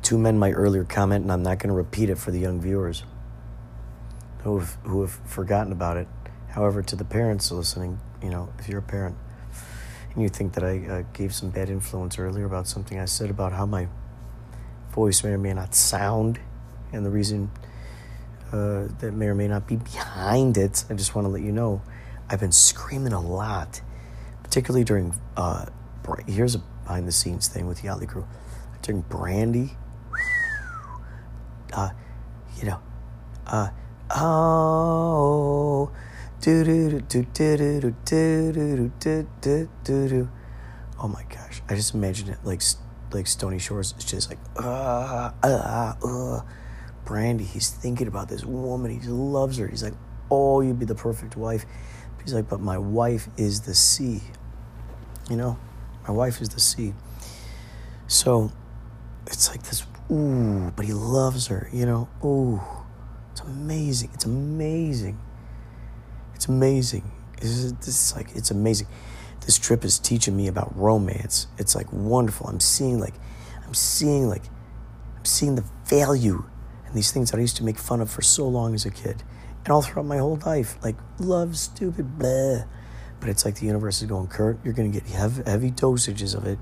B: Two men my earlier comment, and I'm not going to repeat it for the young viewers who have, who have forgotten about it. However, to the parents listening, you know, if you're a parent and you think that I uh, gave some bad influence earlier about something I said about how my voice may or may not sound, and the reason uh, that may or may not be behind it, I just want to let you know I've been screaming a lot, particularly during. Uh, here's a behind the scenes thing with Yachtly Crew. I During Brandy, uh, you know, uh, oh, Oh my gosh! I just imagine it like like Stony Shores. It's just like ah uh, ah uh, uh. Brandy. He's thinking about this woman. He loves her. He's like, oh, you'd be the perfect wife. He's like, but my wife is the sea. You know, my wife is the sea. So it's like this ooh, but he loves her. You know, ooh, it's amazing. It's amazing. It's amazing. It's, it's like, it's amazing. This trip is teaching me about romance. It's like wonderful. I'm seeing like, I'm seeing like, I'm seeing the value and these things that I used to make fun of for so long as a kid and all throughout my whole life. Like, love, stupid, blah. But it's like the universe is going, Kurt, you're going to get heavy dosages of it.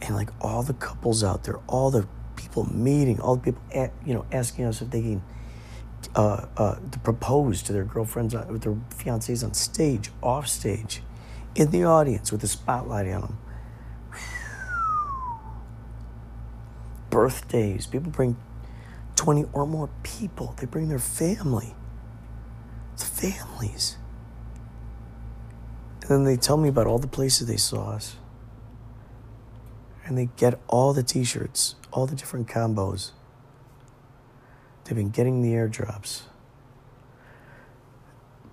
B: And like all the couples out there, all the people meeting, all the people, at, you know, asking us if they can uh, uh, to propose to their girlfriends, uh, with their fiancés on stage, off stage, in the audience with the spotlight on them. Birthdays, people bring 20 or more people, they bring their family. It's families. And then they tell me about all the places they saw us.
U: And they get all the t shirts, all the different combos. They've been getting the airdrops.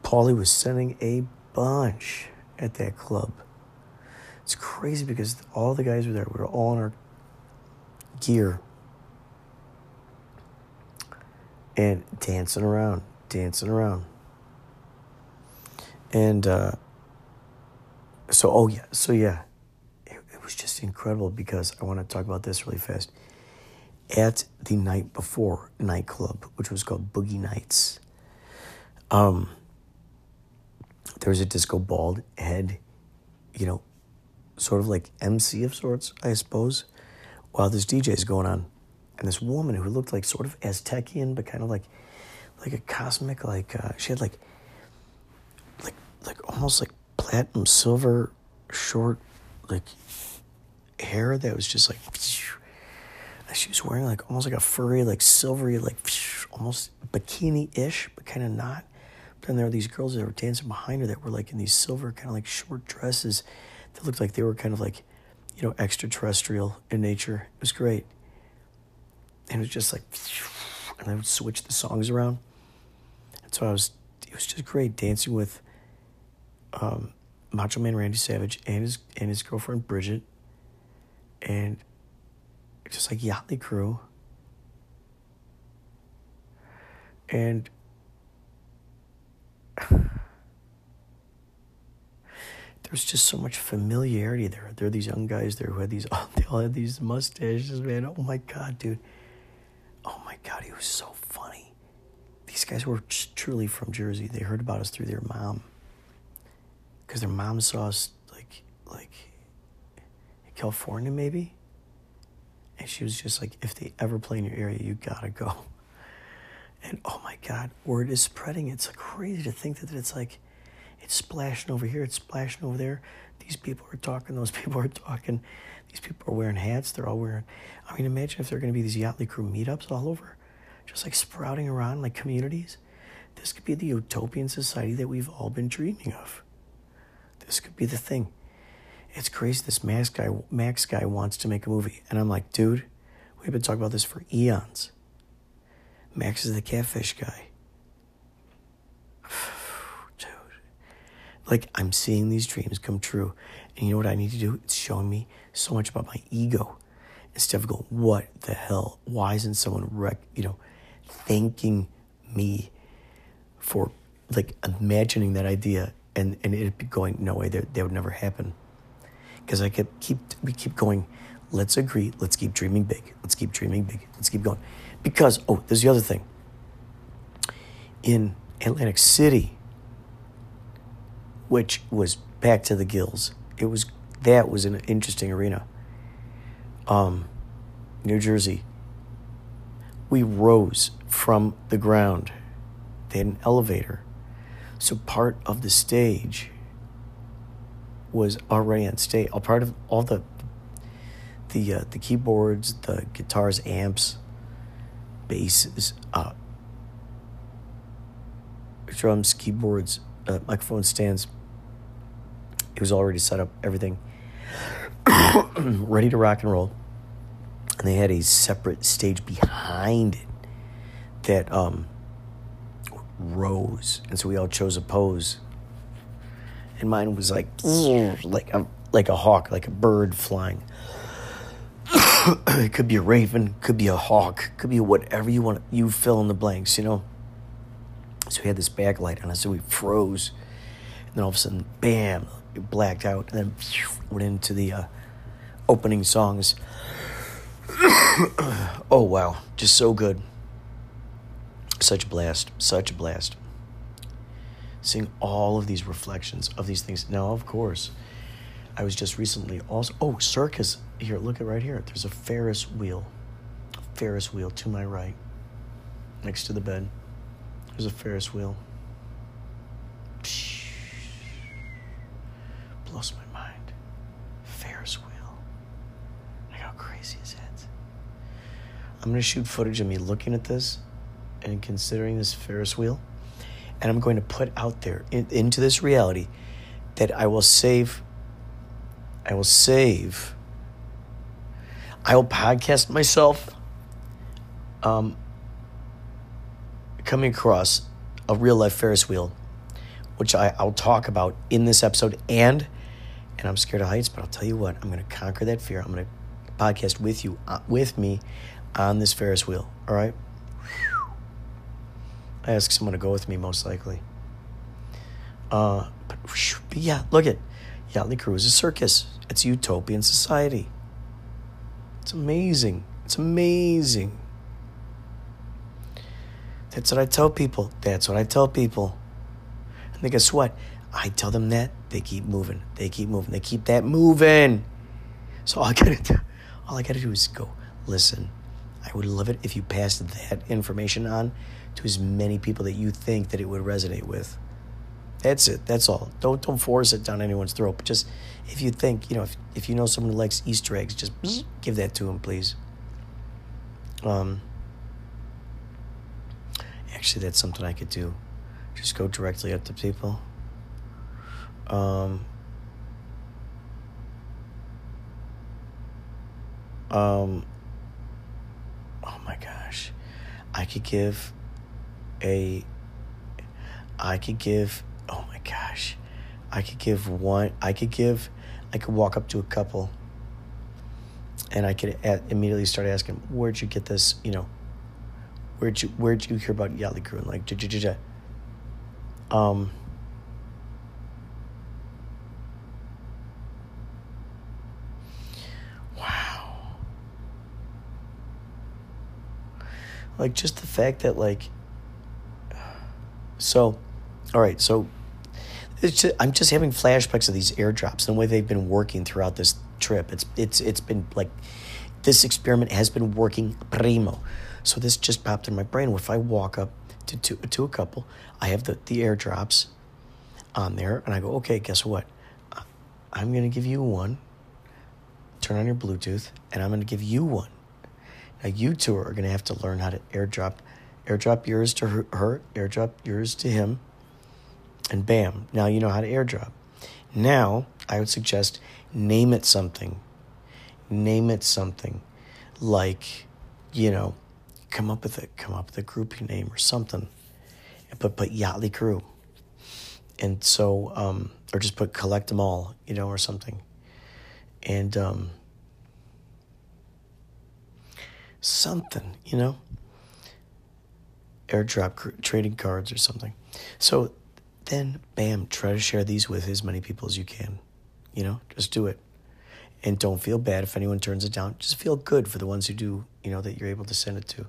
U: Paulie was sending a bunch at that club. It's crazy because all the guys were there. We were all in our gear and dancing around, dancing around. And uh, so, oh yeah, so yeah, it, it was just incredible because I want to talk about this really fast. At the night before nightclub, which was called Boogie Nights, um, there was a disco bald head, you know, sort of like MC of sorts, I suppose, while this DJ is going on. And this woman who looked like sort of Aztecian, but kind of like like a cosmic, like uh, she had like like like almost like platinum silver short like hair that was just like she was wearing like almost like a furry like silvery like almost bikini-ish but kind of not. But then there were these girls that were dancing behind her that were like in these silver kind of like short dresses that looked like they were kind of like you know extraterrestrial in nature. It was great. And it was just like and i would switch the songs around. And so i was it was just great dancing with um, Macho Man Randy Savage and his and his girlfriend Bridget, and just like Yachtly Crew, and there's just so much familiarity there. There are these young guys there who had these, they all had these mustaches, man. Oh my god, dude. Oh my god, he was so funny. These guys were truly from Jersey. They heard about us through their mom because their mom saw us like like in California maybe, and she was just like, if they ever play in your area, you gotta go. And oh my God, word is spreading. It's crazy to think that it's like, it's splashing over here, it's splashing over there. These people are talking, those people are talking. These people are wearing hats. They're all wearing. I mean, imagine if there are to be these Yachtly Crew meetups all over, just like sprouting around like communities. This could be the utopian society that we've all been dreaming of. This could be the thing. It's crazy. This Max guy, Max guy wants to make a movie, and I'm like, dude, we've been talking about this for eons. Max is the catfish guy. Dude, like I'm seeing these dreams come true, and you know what I need to do? It's showing me so much about my ego. Instead of going, what the hell? Why isn't someone rec- you know, thanking me for like imagining that idea and and it be going no way that that would never happen because I kept keep we keep going. Let's agree. Let's keep dreaming big. Let's keep dreaming big. Let's keep going. Because oh, there's the other thing. In Atlantic City, which was packed to the gills, it was that was an interesting arena. Um, New Jersey. We rose from the ground. They had an elevator. So part of the stage was already on stage. A part of all the the uh, the keyboards, the guitars, amps, basses, uh, drums, keyboards, uh, microphone stands. It was already set up, everything ready to rock and roll. And they had a separate stage behind it that um, rose, and so we all chose a pose. And mine was like like a like a hawk, like a bird flying. it could be a raven, could be a hawk, could be whatever you want. You fill in the blanks, you know. So we had this backlight on us, so we froze, and then all of a sudden, bam, it blacked out, and then went into the uh, opening songs. oh wow, just so good. Such a blast, such a blast. Seeing all of these reflections of these things. Now, of course, I was just recently also. Oh, circus. Here, look at right here. There's a Ferris wheel. Ferris wheel to my right, next to the bed. There's a Ferris wheel. Psh, blows my mind. Ferris wheel. Like, how crazy is that? I'm to shoot footage of me looking at this and considering this Ferris wheel. And I'm going to put out there in, into this reality that I will save, I will save I will podcast myself um, coming across a real life Ferris wheel, which I, I'll talk about in this episode. And and I'm scared of heights, but I'll tell you what, I'm going to conquer that fear. I'm going to podcast with you, uh, with me, on this Ferris wheel. All right. I ask someone to go with me, most likely. Uh, but, but yeah, look at Yachtly Crew is a circus. It's a utopian society. It's amazing. It's amazing. That's what I tell people. That's what I tell people. And then guess what? I tell them that they keep moving. They keep moving. They keep that moving. So all I gotta do, all I gotta do is go. Listen, I would love it if you passed that information on to as many people that you think that it would resonate with. That's it. That's all. Don't don't force it down anyone's throat. But just if you think, you know, if, if you know someone who likes Easter eggs, just give that to them, please. Um. Actually, that's something I could do. Just go directly up to people. Um. Um. Oh my gosh, I could give a. I could give. Oh my gosh, I could give one. I could give. I could walk up to a couple. And I could a- immediately start asking, "Where'd you get this? You know, where'd you Where'd you hear about Yachtly Crew?" And like, ja ja ja. Um. like just the fact that like so all right so just, i'm just having flashbacks of these airdrops and the way they've been working throughout this trip. It's it's it's been like this experiment has been working primo. So this just popped in my brain. If i walk up to to, to a couple i have the the airdrops on there and i go okay guess what? I'm to give you one. Turn on your bluetooth and i'm to give you one. Now you two are to have to learn how to airdrop, airdrop yours to her, airdrop yours to him, and bam! Now you know how to airdrop. Now I would suggest name it something. Name it something, like, you know, come up with a come up with a groupie name or something, but put Yachtly Crew. And so, um, or just put collect them all, you know, or something, and um, something, you know? Airdrop trading cards or something. So then, bam, try to share these with as many people as you can. You know, just do it. And don't feel bad if anyone turns it down. Just feel good for the ones who do, you know, that you're able to send it to.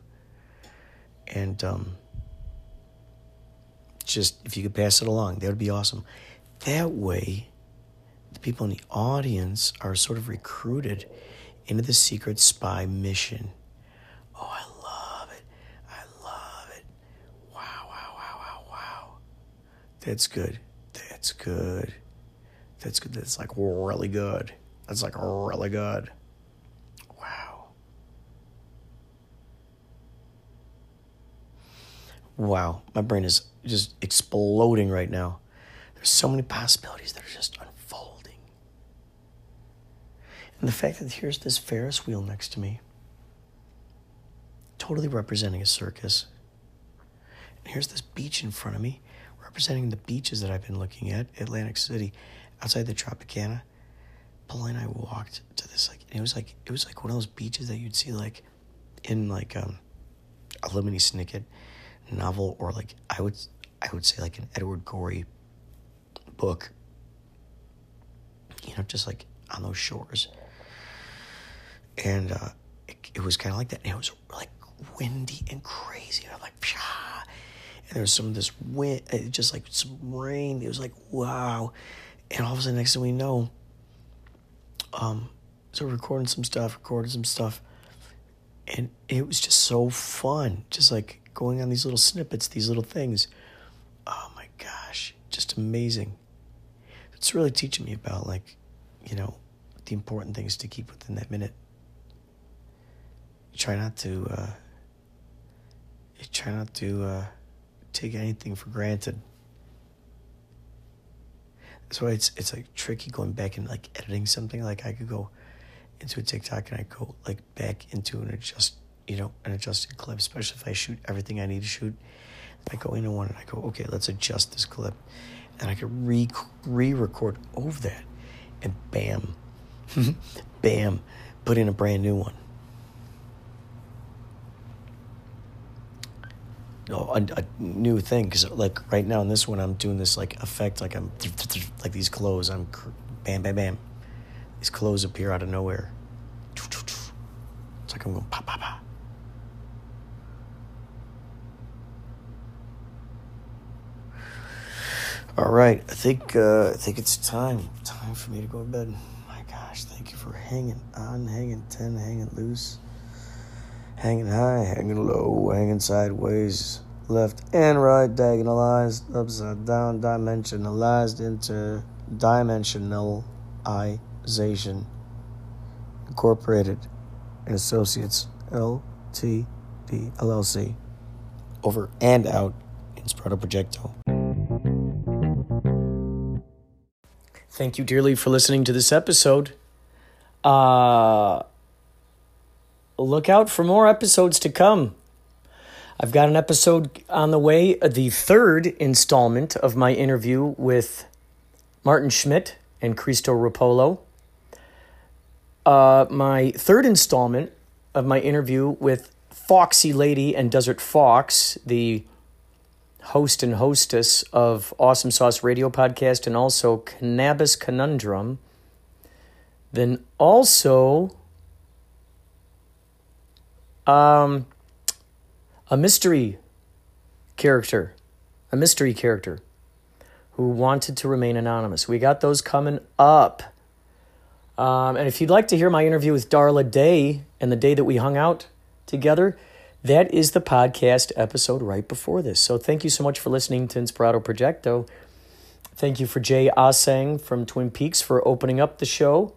U: And um, just if you could pass it along, that would be awesome. That way, the people in the audience are sort of recruited into the secret spy mission. Oh, I love it. I love it. Wow, wow, wow, wow, wow. That's good. That's good. That's good. That's like really good. That's like really good. Wow. Wow. My brain is just exploding right now. There's so many possibilities that are just unfolding. And the fact that here's this Ferris wheel next to me totally representing a circus. And here's this beach in front of me, representing the beaches that I've been looking at, Atlantic City, outside the Tropicana. Paul and I walked to this like it was like it was like one of those beaches that you'd see like in like um a Lemony Snicket novel or like I would I would say like an Edward Gorey book. You know, just like on those shores. And uh it, it was kind of like that. And it was like windy and crazy. And I'm like, Psha! And there was some of this wind, uh, just like some rain. It was like, wow. And all of a sudden, next thing we know, um, so recording some stuff, recording some stuff, and it was just so fun. Just like going on these little snippets, these little things. Oh my gosh, just amazing. It's really teaching me about like, you know, the important things to keep within that minute. Try not to. Uh, try not to uh, take anything for granted. That's why it's it's like tricky going back and like editing something. Like I could go
B: into a TikTok and I go like back into an adjust, you know, an adjusted clip, especially if I shoot everything I need to shoot. I go into one and I go, okay, let's adjust this clip. And I can re re record over that. And bam, bam, put in a brand new one. A, a new thing because like right now in this one I'm doing this like effect like I'm like these clothes I'm bam bam bam these clothes appear out of nowhere. It's like I'm going pa pa pa. All right, I think uh, I think it's time time for me to go to bed. My gosh, thank you for hanging on, hanging ten, hanging loose, hanging high, hanging low, hanging sideways, left and right, diagonalized, upside down, dimensionalized into dimensionalization. Incorporated and Associates LTD LLC. Over and out Inspirato Projecto. Thank you dearly for listening to this episode. Uh, look out for more episodes to come. I've got an episode on the way, uh, the third installment of my interview with Martin Schmidt and Cristo Rapolo. Uh, my third installment of my interview with Foxy Lady and Desert Fox, the host and hostess of Awesome Sauce Radio Podcast and also Cannabis Conundrum. Then also um, a mystery character, a mystery character who wanted to remain anonymous. We got those coming up. Um, and if you'd like to hear my interview with Darla Day and the day that we hung out together, that is the podcast episode right before this. So thank you so much for listening to Inspirato Projecto. Thank you for Jay Aaseng from Twin Peaks for opening up the show.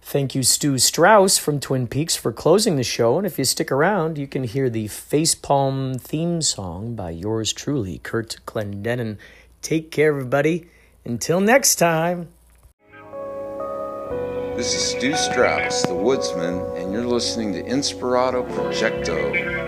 B: Thank you, Stu Strauss from Twin Peaks for closing the show. And if you stick around, you can hear the Facepalm theme song by yours truly, Kurt Clendenin. Take care, everybody. Until next time.
V: This is Stu Strauss, the woodsman, and you're listening to Inspirato Projecto.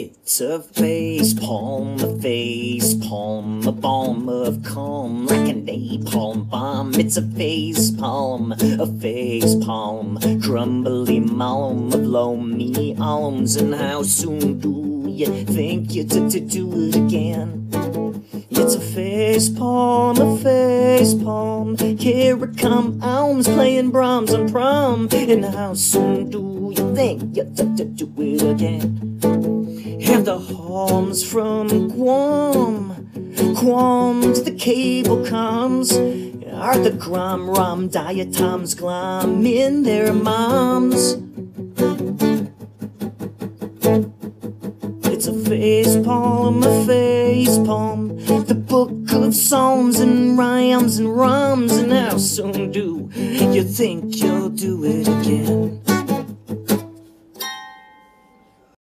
W: It's a face palm, a face palm, a balm of calm, like a napalm bomb. It's a face palm, a face palm, crumbly malm of loamy alms. And how soon do you think you to, do it again? It's a face palm, a face palm. Here it come alms playing Brahms and prom. And how soon do you think you to do it again? And the homes from Guam, Guam the cable comes. Are the grom rom diatoms glom in their moms? It's a face palm, a face palm. The book of psalms and rhymes and rhymes. And how soon do you think you'll do it again?